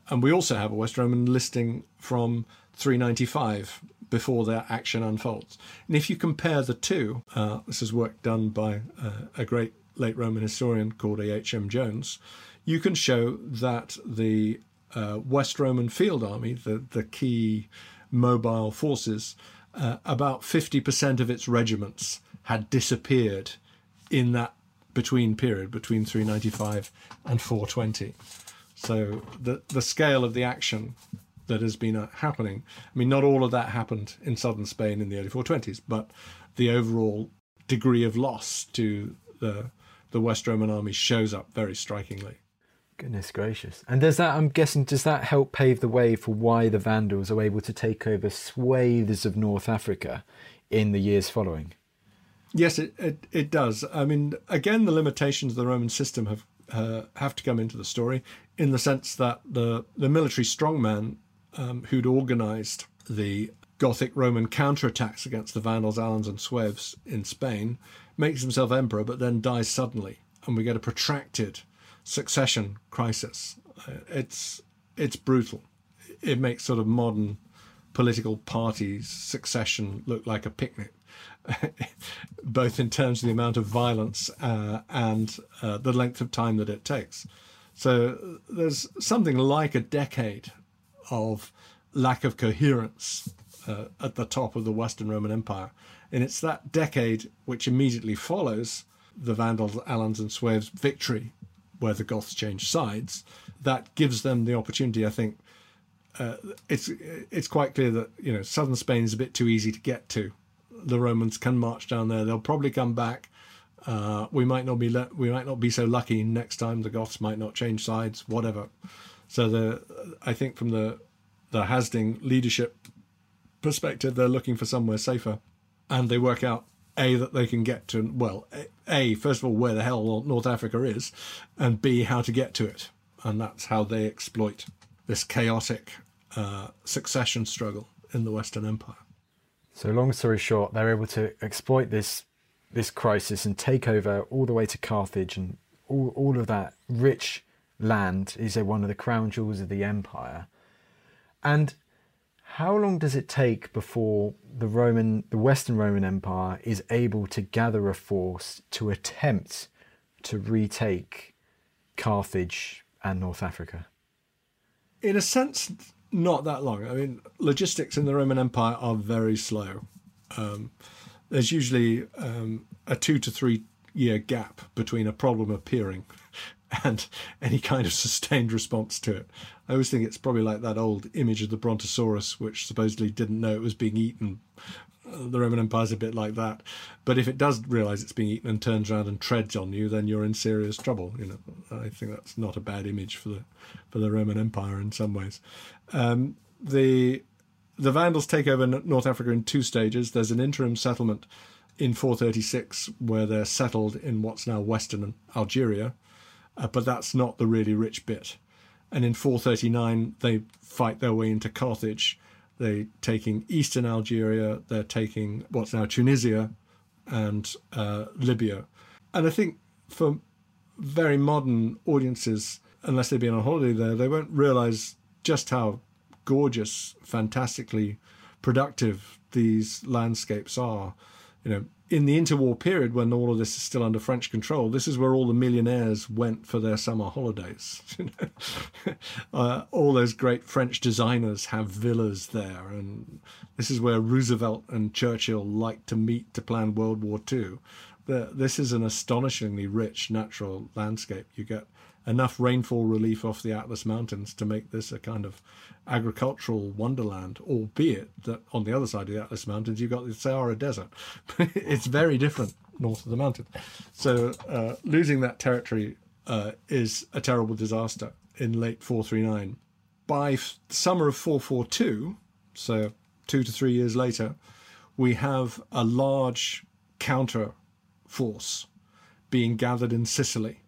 and we also have a West Roman listing from 395 before their action unfolds. And if you compare the two, uh, this is work done by uh, a great late Roman historian called A.H.M. Jones, you can show that the uh, West Roman field army, the, the key mobile forces, uh, about 50% of its regiments had disappeared in that between period, between 395 and 420. So the, the scale of the action that has been uh, happening. I mean, not all of that happened in southern Spain in the early 420s, but the overall degree of loss to the the West Roman army shows up very strikingly. Goodness gracious! And does that? I'm guessing does that help pave the way for why the Vandals are able to take over swathes of North Africa in the years following? Yes, it, it, it does. I mean, again, the limitations of the Roman system have uh, have to come into the story in the sense that the the military strongman um, who'd organised the Gothic Roman counterattacks against the Vandals, Alans, and Sueves in Spain, makes himself emperor, but then dies suddenly, and we get a protracted succession crisis. Uh, it's it's brutal. It makes sort of modern political parties succession look like a picnic, both in terms of the amount of violence uh, and uh, the length of time that it takes. So there's something like a decade of lack of coherence uh, at the top of the Western Roman Empire. And it's that decade which immediately follows the Vandals, Alans, and Sueves' victory, where the Goths change sides, that gives them the opportunity, I think. Uh, it's it's quite clear that you know southern Spain is a bit too easy to get to. The Romans can march down there; they'll probably come back. Uh, we might not be le- we might not be so lucky next time. The Goths might not change sides, whatever. So the I think from the the Hasding leadership perspective, they're looking for somewhere safer, and they work out a that they can get to well a first of all where the hell North Africa is, and b how to get to it, and that's how they exploit this chaotic uh, succession struggle in the Western Empire. So long story short, they're able to exploit this this crisis and take over all the way to Carthage and all all of that rich land is one of the crown jewels of the empire. And how long does it take before the Roman, the Western Roman Empire is able to gather a force to attempt to retake Carthage and North Africa? In a sense, not that long. I mean, logistics in the Roman Empire are very slow. Um, there's usually um, a two to three year gap between a problem appearing and any kind of sustained response to it. I always think it's probably like that old image of the Brontosaurus, which supposedly didn't know it was being eaten. Uh, the Roman Empire's a bit like that. But if it does realise it's being eaten and turns around and treads on you, then you're in serious trouble. You know, I think that's not a bad image for the for the Roman Empire in some ways. Um, the the Vandals take over North Africa in two stages. There's an interim settlement in 436 where they're settled in what's now Western Algeria, uh, but that's not the really rich bit and in 439 they fight their way into Carthage. They're taking eastern Algeria, they're taking what's now Tunisia and uh, Libya. And I think for very modern audiences, unless they've been on holiday there, they won't realize just how gorgeous, fantastically productive these landscapes are. You know, in the interwar period when all of this is still under French control, this is where all the millionaires went for their summer holidays. uh, all those great French designers have villas there, and this is where Roosevelt and Churchill liked to meet to plan World War II. The, this is an astonishingly rich natural landscape. You get enough rainfall relief off the Atlas Mountains to make this a kind of agricultural wonderland, albeit that on the other side of the Atlas Mountains you've got the Sahara Desert. it's very different north of the mountain. So uh, losing that territory uh, is a terrible disaster in late 439. By summer of 442, so two to three years later, we have a large counter force being gathered in Sicily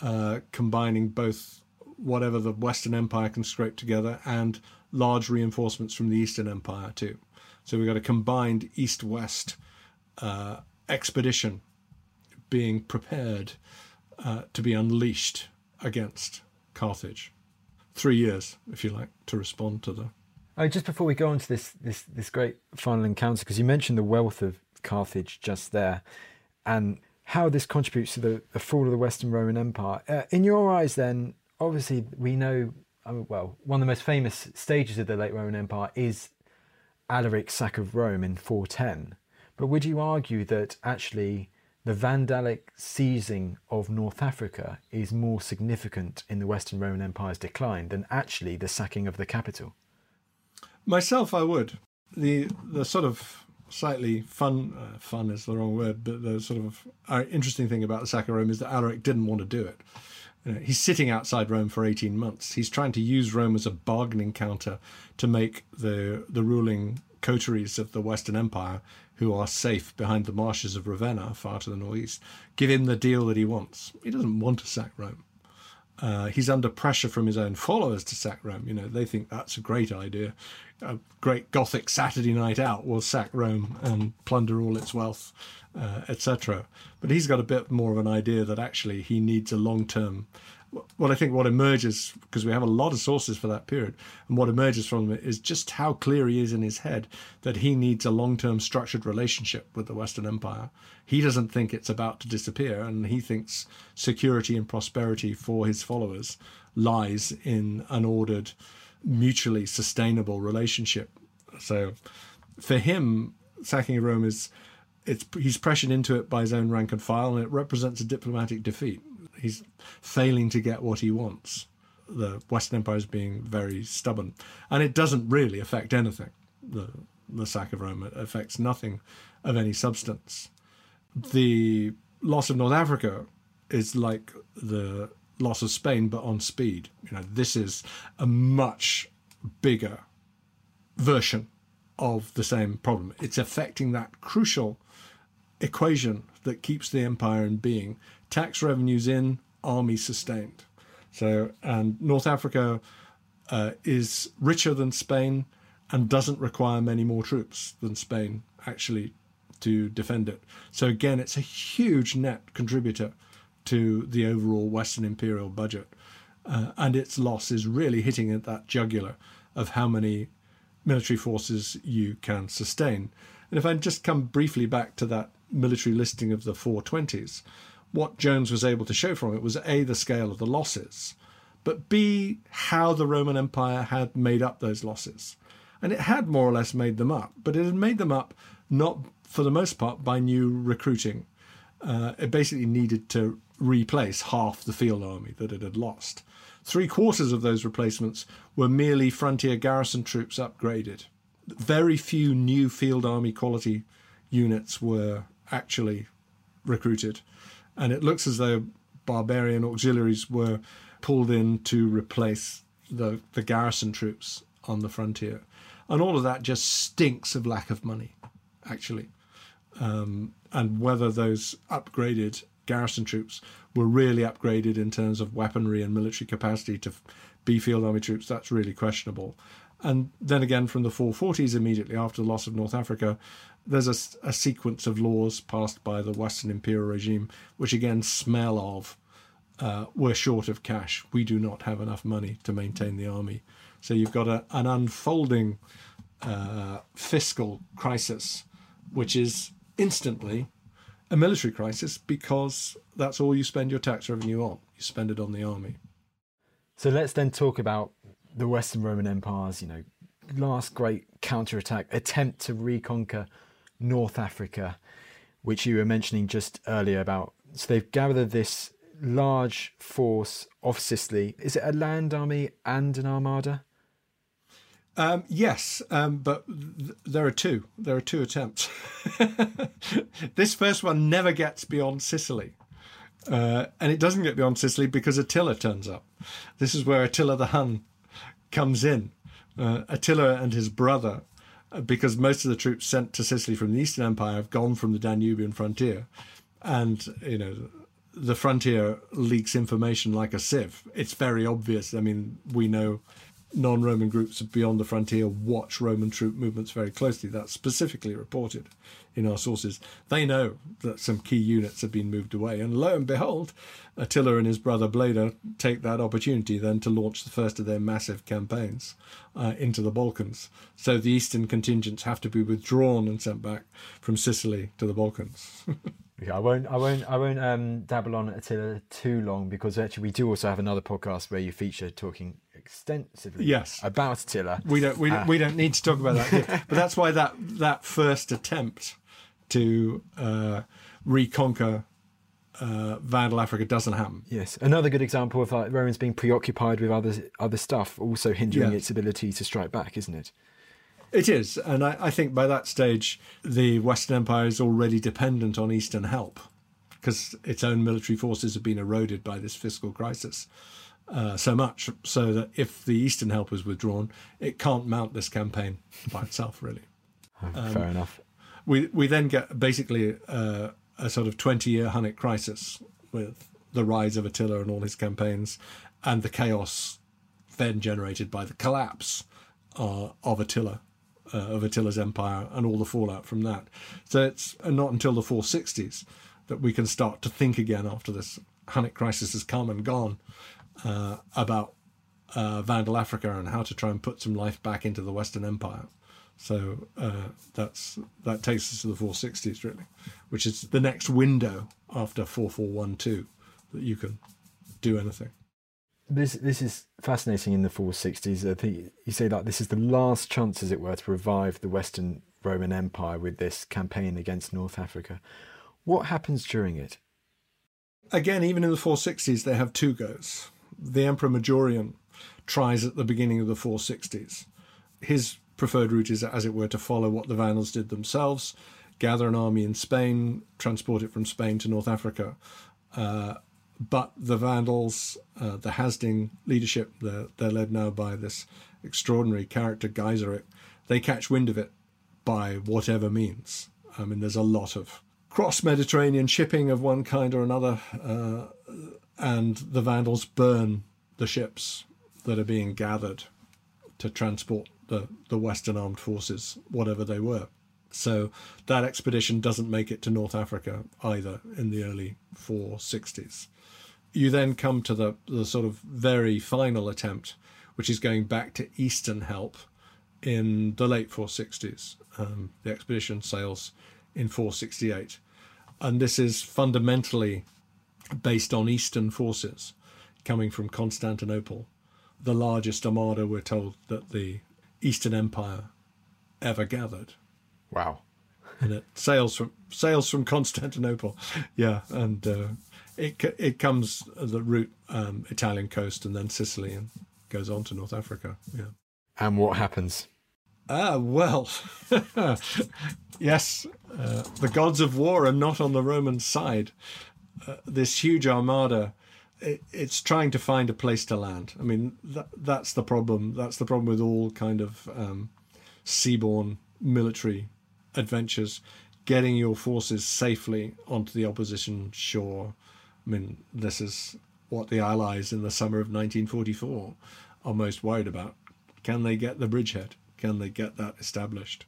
uh, combining both whatever the Western Empire can scrape together and large reinforcements from the Eastern Empire too. So we've got a combined East-West uh, expedition being prepared uh, to be unleashed against Carthage. three years, if you like, to respond to the. Just before we go on to this this this great final encounter, because you mentioned the wealth of Carthage just there, and how this contributes to the, the fall of the Western Roman Empire. Uh, in your eyes, then, obviously, we know uh, well one of the most famous stages of the late Roman Empire is Alaric's sack of Rome in 410. But would you argue that actually the Vandalic seizing of North Africa is more significant in the Western Roman Empire's decline than actually the sacking of the capital? Myself, I would. The the sort of slightly fun uh, fun is the wrong word, but the sort of uh, interesting thing about the sack of Rome is that Alaric didn't want to do it. You know, he's sitting outside Rome for 18 months. He's trying to use Rome as a bargaining counter to make the the ruling coteries of the Western Empire, who are safe behind the marshes of Ravenna, far to the northeast, give him the deal that he wants. He doesn't want to sack Rome. Uh, he's under pressure from his own followers to sack Rome. You know, they think that's a great idea. A great Gothic Saturday night out will sack Rome and plunder all its wealth, uh, etc. But he's got a bit more of an idea that actually he needs a long term what I think what emerges because we have a lot of sources for that period, and what emerges from it is just how clear he is in his head that he needs a long-term structured relationship with the Western Empire. He doesn't think it's about to disappear, and he thinks security and prosperity for his followers lies in an ordered, mutually sustainable relationship. So, for him, sacking of Rome is it's he's pressured into it by his own rank and file, and it represents a diplomatic defeat he's failing to get what he wants. The Western Empire is being very stubborn, and it doesn't really affect anything. The the sack of Rome it affects nothing of any substance. The loss of North Africa is like the loss of Spain, but on speed. You know, this is a much bigger version of the same problem. It's affecting that crucial equation that keeps the empire in being tax revenues in, army sustained. So, and North Africa uh, is richer than Spain and doesn't require many more troops than Spain actually to defend it. So, again, it's a huge net contributor to the overall Western imperial budget. Uh, and its loss is really hitting at that jugular of how many military forces you can sustain. And if I just come briefly back to that military listing of the 420s, what Jones was able to show from it was A, the scale of the losses, but B, how the Roman Empire had made up those losses. And it had more or less made them up, but it had made them up not for the most part by new recruiting. Uh, it basically needed to replace half the field army that it had lost. Three quarters of those replacements were merely frontier garrison troops upgraded. Very few new field army quality units were actually recruited and it looks as though barbarian auxiliaries were pulled in to replace the, the garrison troops on the frontier. And all of that just stinks of lack of money, actually. Um, and whether those upgraded garrison troops were really upgraded in terms of weaponry and military capacity to be field army troops, that's really questionable. And then again, from the 440s, immediately after the loss of North Africa, there's a, a sequence of laws passed by the Western imperial regime, which again smell of uh, we're short of cash. We do not have enough money to maintain the army. So you've got a, an unfolding uh, fiscal crisis, which is instantly a military crisis because that's all you spend your tax revenue on. You spend it on the army. So let's then talk about the Western Roman Empire's, you know, last great counterattack attempt to reconquer North Africa, which you were mentioning just earlier about. So they've gathered this large force off Sicily. Is it a land army and an armada? Um, yes, um, but th- there are two. There are two attempts. this first one never gets beyond Sicily. Uh, and it doesn't get beyond Sicily because Attila turns up. This is where Attila the Hun comes in. Uh, Attila and his brother because most of the troops sent to Sicily from the Eastern Empire have gone from the Danubian frontier, and you know the frontier leaks information like a sieve. It's very obvious. I mean, we know non Roman groups beyond the frontier watch Roman troop movements very closely. That's specifically reported in our sources. They know that some key units have been moved away. And lo and behold, Attila and his brother Bleda take that opportunity then to launch the first of their massive campaigns uh, into the Balkans. So the eastern contingents have to be withdrawn and sent back from Sicily to the Balkans. Yeah, I won't. I won't. I won't um, dabble on Attila too long because actually we do also have another podcast where you feature talking extensively. Yes. about Attila. We don't. We, Ah. we don't need to talk about that. Here. but that's why that that first attempt to uh, reconquer uh, Vandal Africa doesn't happen. Yes, another good example of like Romans being preoccupied with other other stuff, also hindering Yeah. its ability to strike back, isn't it? It is, and I, I think by that stage, the Western Empire is already dependent on Eastern help because its own military forces have been eroded by this fiscal crisis uh, so much, so that if the Eastern help is withdrawn, it can't mount this campaign by itself, really. Um, Fair enough. We we then get basically uh, a sort of twenty year Hunnic crisis with the rise of Attila and all his campaigns, and the chaos then generated by the collapse uh, of Attila, uh, of Attila's empire, and all the fallout from that. So it's not until the 460s that we can start to think again after this Hunnic crisis has come and gone uh, about uh, Vandal Africa and how to try and put some life back into the Western Empire. So uh, that's that takes us to the 460s really, which is the next window after 4412 that you can do anything. This this is fascinating in the 460s. I think you say that this is the last chance, as it were, to revive the Western Roman Empire with this campaign against North Africa. What happens during it? Again, even in the 460s, they have two goes. The Emperor Majorian tries at the beginning of the 460s. His preferred route is, as it were, to follow what the Vandals did themselves, gather an army in Spain, transport it from Spain to North Africa. Uh, but the Vandals, uh, the Hasding leadership, they're, they're led now by this extraordinary character, Geiseric, they catch wind of it by whatever means. I mean, there's a lot of cross Mediterranean shipping of one kind or another, uh, and the Vandals burn the ships that are being gathered to transport the, the Western armed forces, whatever they were. So that expedition doesn't make it to North Africa either in the early 460s. You then come to the, the sort of very final attempt, which is going back to Eastern help in the late 460s. Um, the expedition sails in 468. And this is fundamentally based on Eastern forces coming from Constantinople, the largest armada, we're told, that the Eastern Empire ever gathered. Wow. And it sails from sails from Constantinople, yeah, and uh, it it comes the route um, Italian coast and then Sicily and goes on to North Africa. Yeah. And what happens? Ah, well, yes, uh, the gods of war are not on the Roman side. Uh, this huge armada, it, it's trying to find a place to land. I mean, that, that's the problem. That's the problem with all kind of um, seaborne military adventures. Getting your forces safely onto the opposition shore. I mean, this is what the Allies in the summer of 1944 are most worried about. Can they get the bridgehead? Can they get that established?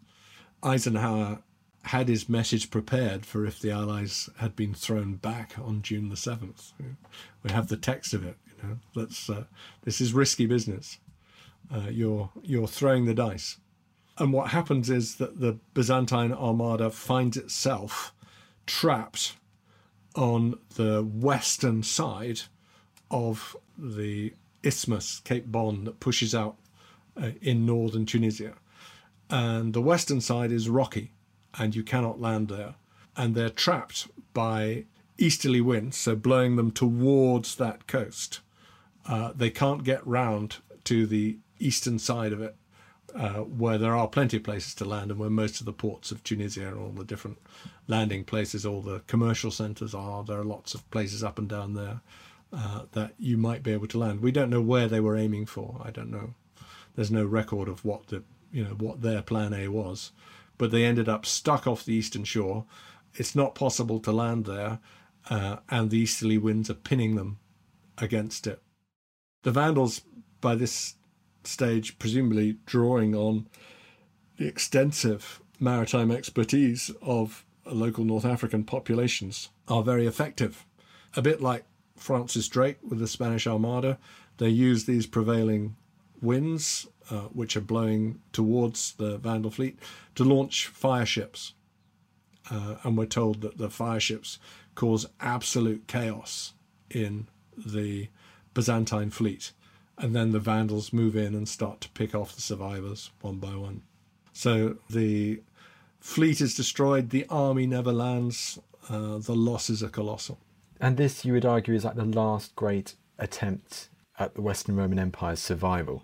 Eisenhower had his message prepared for if the Allies had been thrown back on June the seventh. We have the text of it. You know. Uh, this is risky business. Uh, you're you're throwing the dice, and what happens is that the Byzantine Armada finds itself trapped on the western side of the isthmus, Cape Bon, that pushes out uh, in northern Tunisia. And the western side is rocky, and you cannot land there. And they're trapped by easterly winds, so blowing them towards that coast. Uh, they can't get round to the eastern side of it, uh, where there are plenty of places to land, and where most of the ports of Tunisia and all the different landing places, all the commercial centres are. There are lots of places up and down there uh, that you might be able to land. We don't know where they were aiming for. I don't know. There's no record of what the you know what their plan A was, but they ended up stuck off the eastern shore. It's not possible to land there, uh, and the easterly winds are pinning them against it. The Vandals, by this stage, presumably drawing on the extensive maritime expertise of local North African populations, are very effective. A bit like Francis Drake with the Spanish Armada, they use these prevailing winds, uh, which are blowing towards the Vandal fleet, to launch fire ships. Uh, and we're told that the fire ships cause absolute chaos in the Byzantine fleet. And then the Vandals move in and start to pick off the survivors one by one. So the fleet is destroyed, the army never lands, uh, the losses are colossal. And this, you would argue, is like the last great attempt at the Western Roman Empire's survival.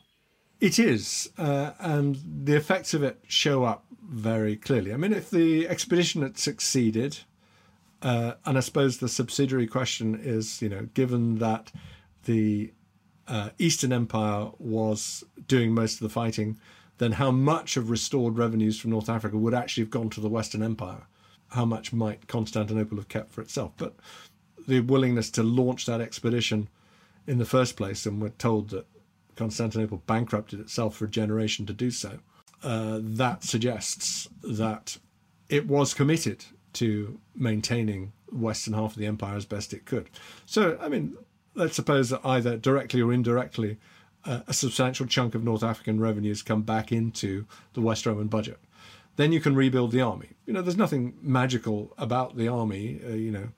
It is, uh, and the effects of it show up very clearly. I mean, if the expedition had succeeded, uh, and I suppose the subsidiary question is, you know, given that the uh, Eastern Empire was doing most of the fighting, then how much of restored revenues from North Africa would actually have gone to the Western Empire? How much might Constantinople have kept for itself? But the willingness to launch that expedition in the first place, and we're told that Constantinople bankrupted itself for a generation to do so, uh, that suggests that it was committed to maintaining the western half of the empire as best it could. So, I mean, let's suppose that either directly or indirectly, uh, a substantial chunk of North African revenues come back into the West Roman budget. Then you can rebuild the army. You know, there's nothing magical about the army. Uh, you know,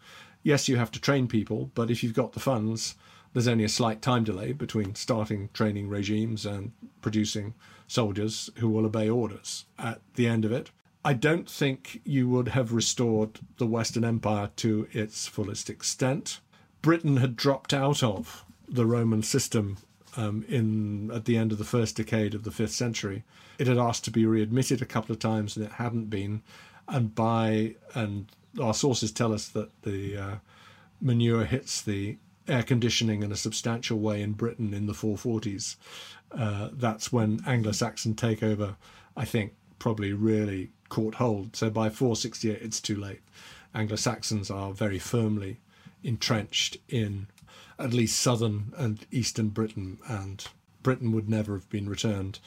yes, you have to train people, but if you've got the funds, there's only a slight time delay between starting training regimes and producing soldiers who will obey orders. At the end of it, I don't think you would have restored the Western Empire to its fullest extent. Britain had dropped out of the Roman system um, in at the end of the first decade of the fifth century. It had asked to be readmitted a couple of times and it hadn't been. And by and our sources tell us that the uh, manure hits the air conditioning in a substantial way in Britain in the 440s. Uh, that's when Anglo-Saxon takeover, I think, probably really caught hold. So by 468, it's too late. Anglo-Saxons are very firmly entrenched in at least southern and eastern Britain, and Britain would never have been returned.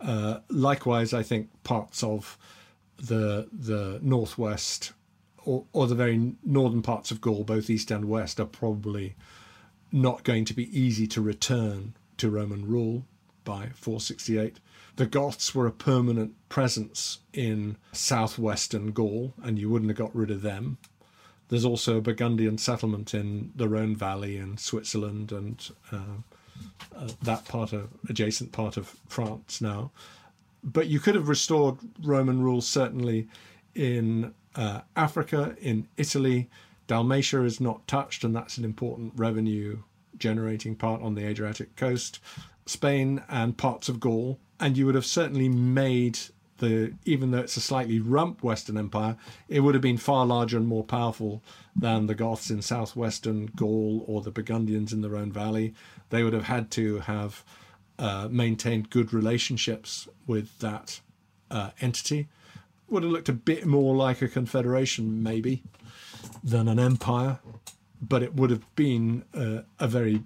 Uh, likewise, I think parts of the the northwest or, or the very northern parts of Gaul, both east and west, are probably not going to be easy to return to Roman rule by 468. The Goths were a permanent presence in southwestern Gaul, and you wouldn't have got rid of them. There's also a Burgundian settlement in the Rhone Valley in Switzerland and uh, uh, that part of adjacent part of France now. But you could have restored Roman rule certainly in uh, Africa, in Italy. Dalmatia is not touched, and that's an important revenue generating part on the Adriatic coast. Spain and parts of Gaul, and you would have certainly made the even though it's a slightly rump Western Empire, it would have been far larger and more powerful than the Goths in southwestern Gaul or the Burgundians in the Rhone Valley. They would have had to have uh, maintained good relationships with that uh, entity. Would have looked a bit more like a confederation, maybe, than an empire, but it would have been a very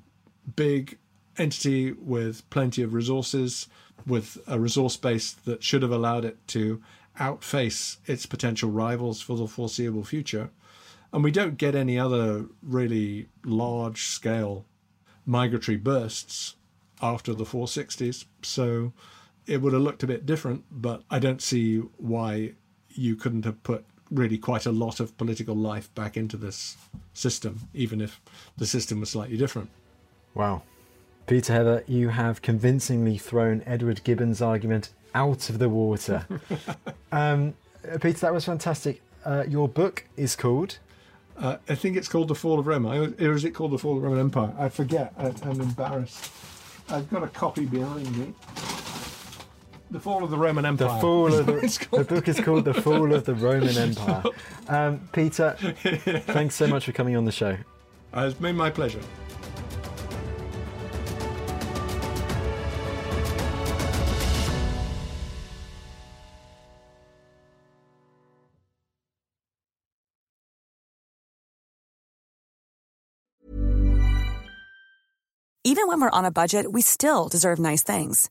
big entity with plenty of resources with a resource base that should have allowed it to outface its potential rivals for the foreseeable future. And we don't get any other really large scale migratory bursts after the 460s. So it would have looked a bit different, but I don't see why you couldn't have put really quite a lot of political life back into this system, even if the system was slightly different. Wow. Peter Heather, you have convincingly thrown Edward Gibbon's argument out of the water. um, Peter, that was fantastic. Uh, your book is called. Uh, I think it's called The Fall of Rome. Or is it called The Fall of the Roman Empire? I forget. I, am embarrassed. I've got a copy behind me. The Fall of the Roman Empire. The Fall of the, the book is called The Fall of the Roman Empire. Um, Peter, thanks so much for coming on the show. Uh, it's been my pleasure. Even when we're on a budget, we still deserve nice things.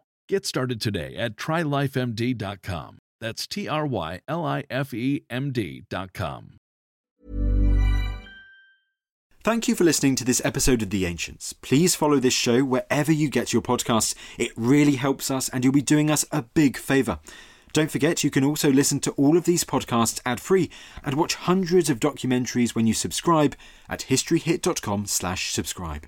Get started today at trylifemd.com. That's T R Y L I F E M D.com. Thank you for listening to this episode of The Ancients. Please follow this show wherever you get your podcasts. It really helps us, and you'll be doing us a big favour. Don't forget, you can also listen to all of these podcasts ad-free and watch hundreds of documentaries when you subscribe at historyhit.com slash subscribe.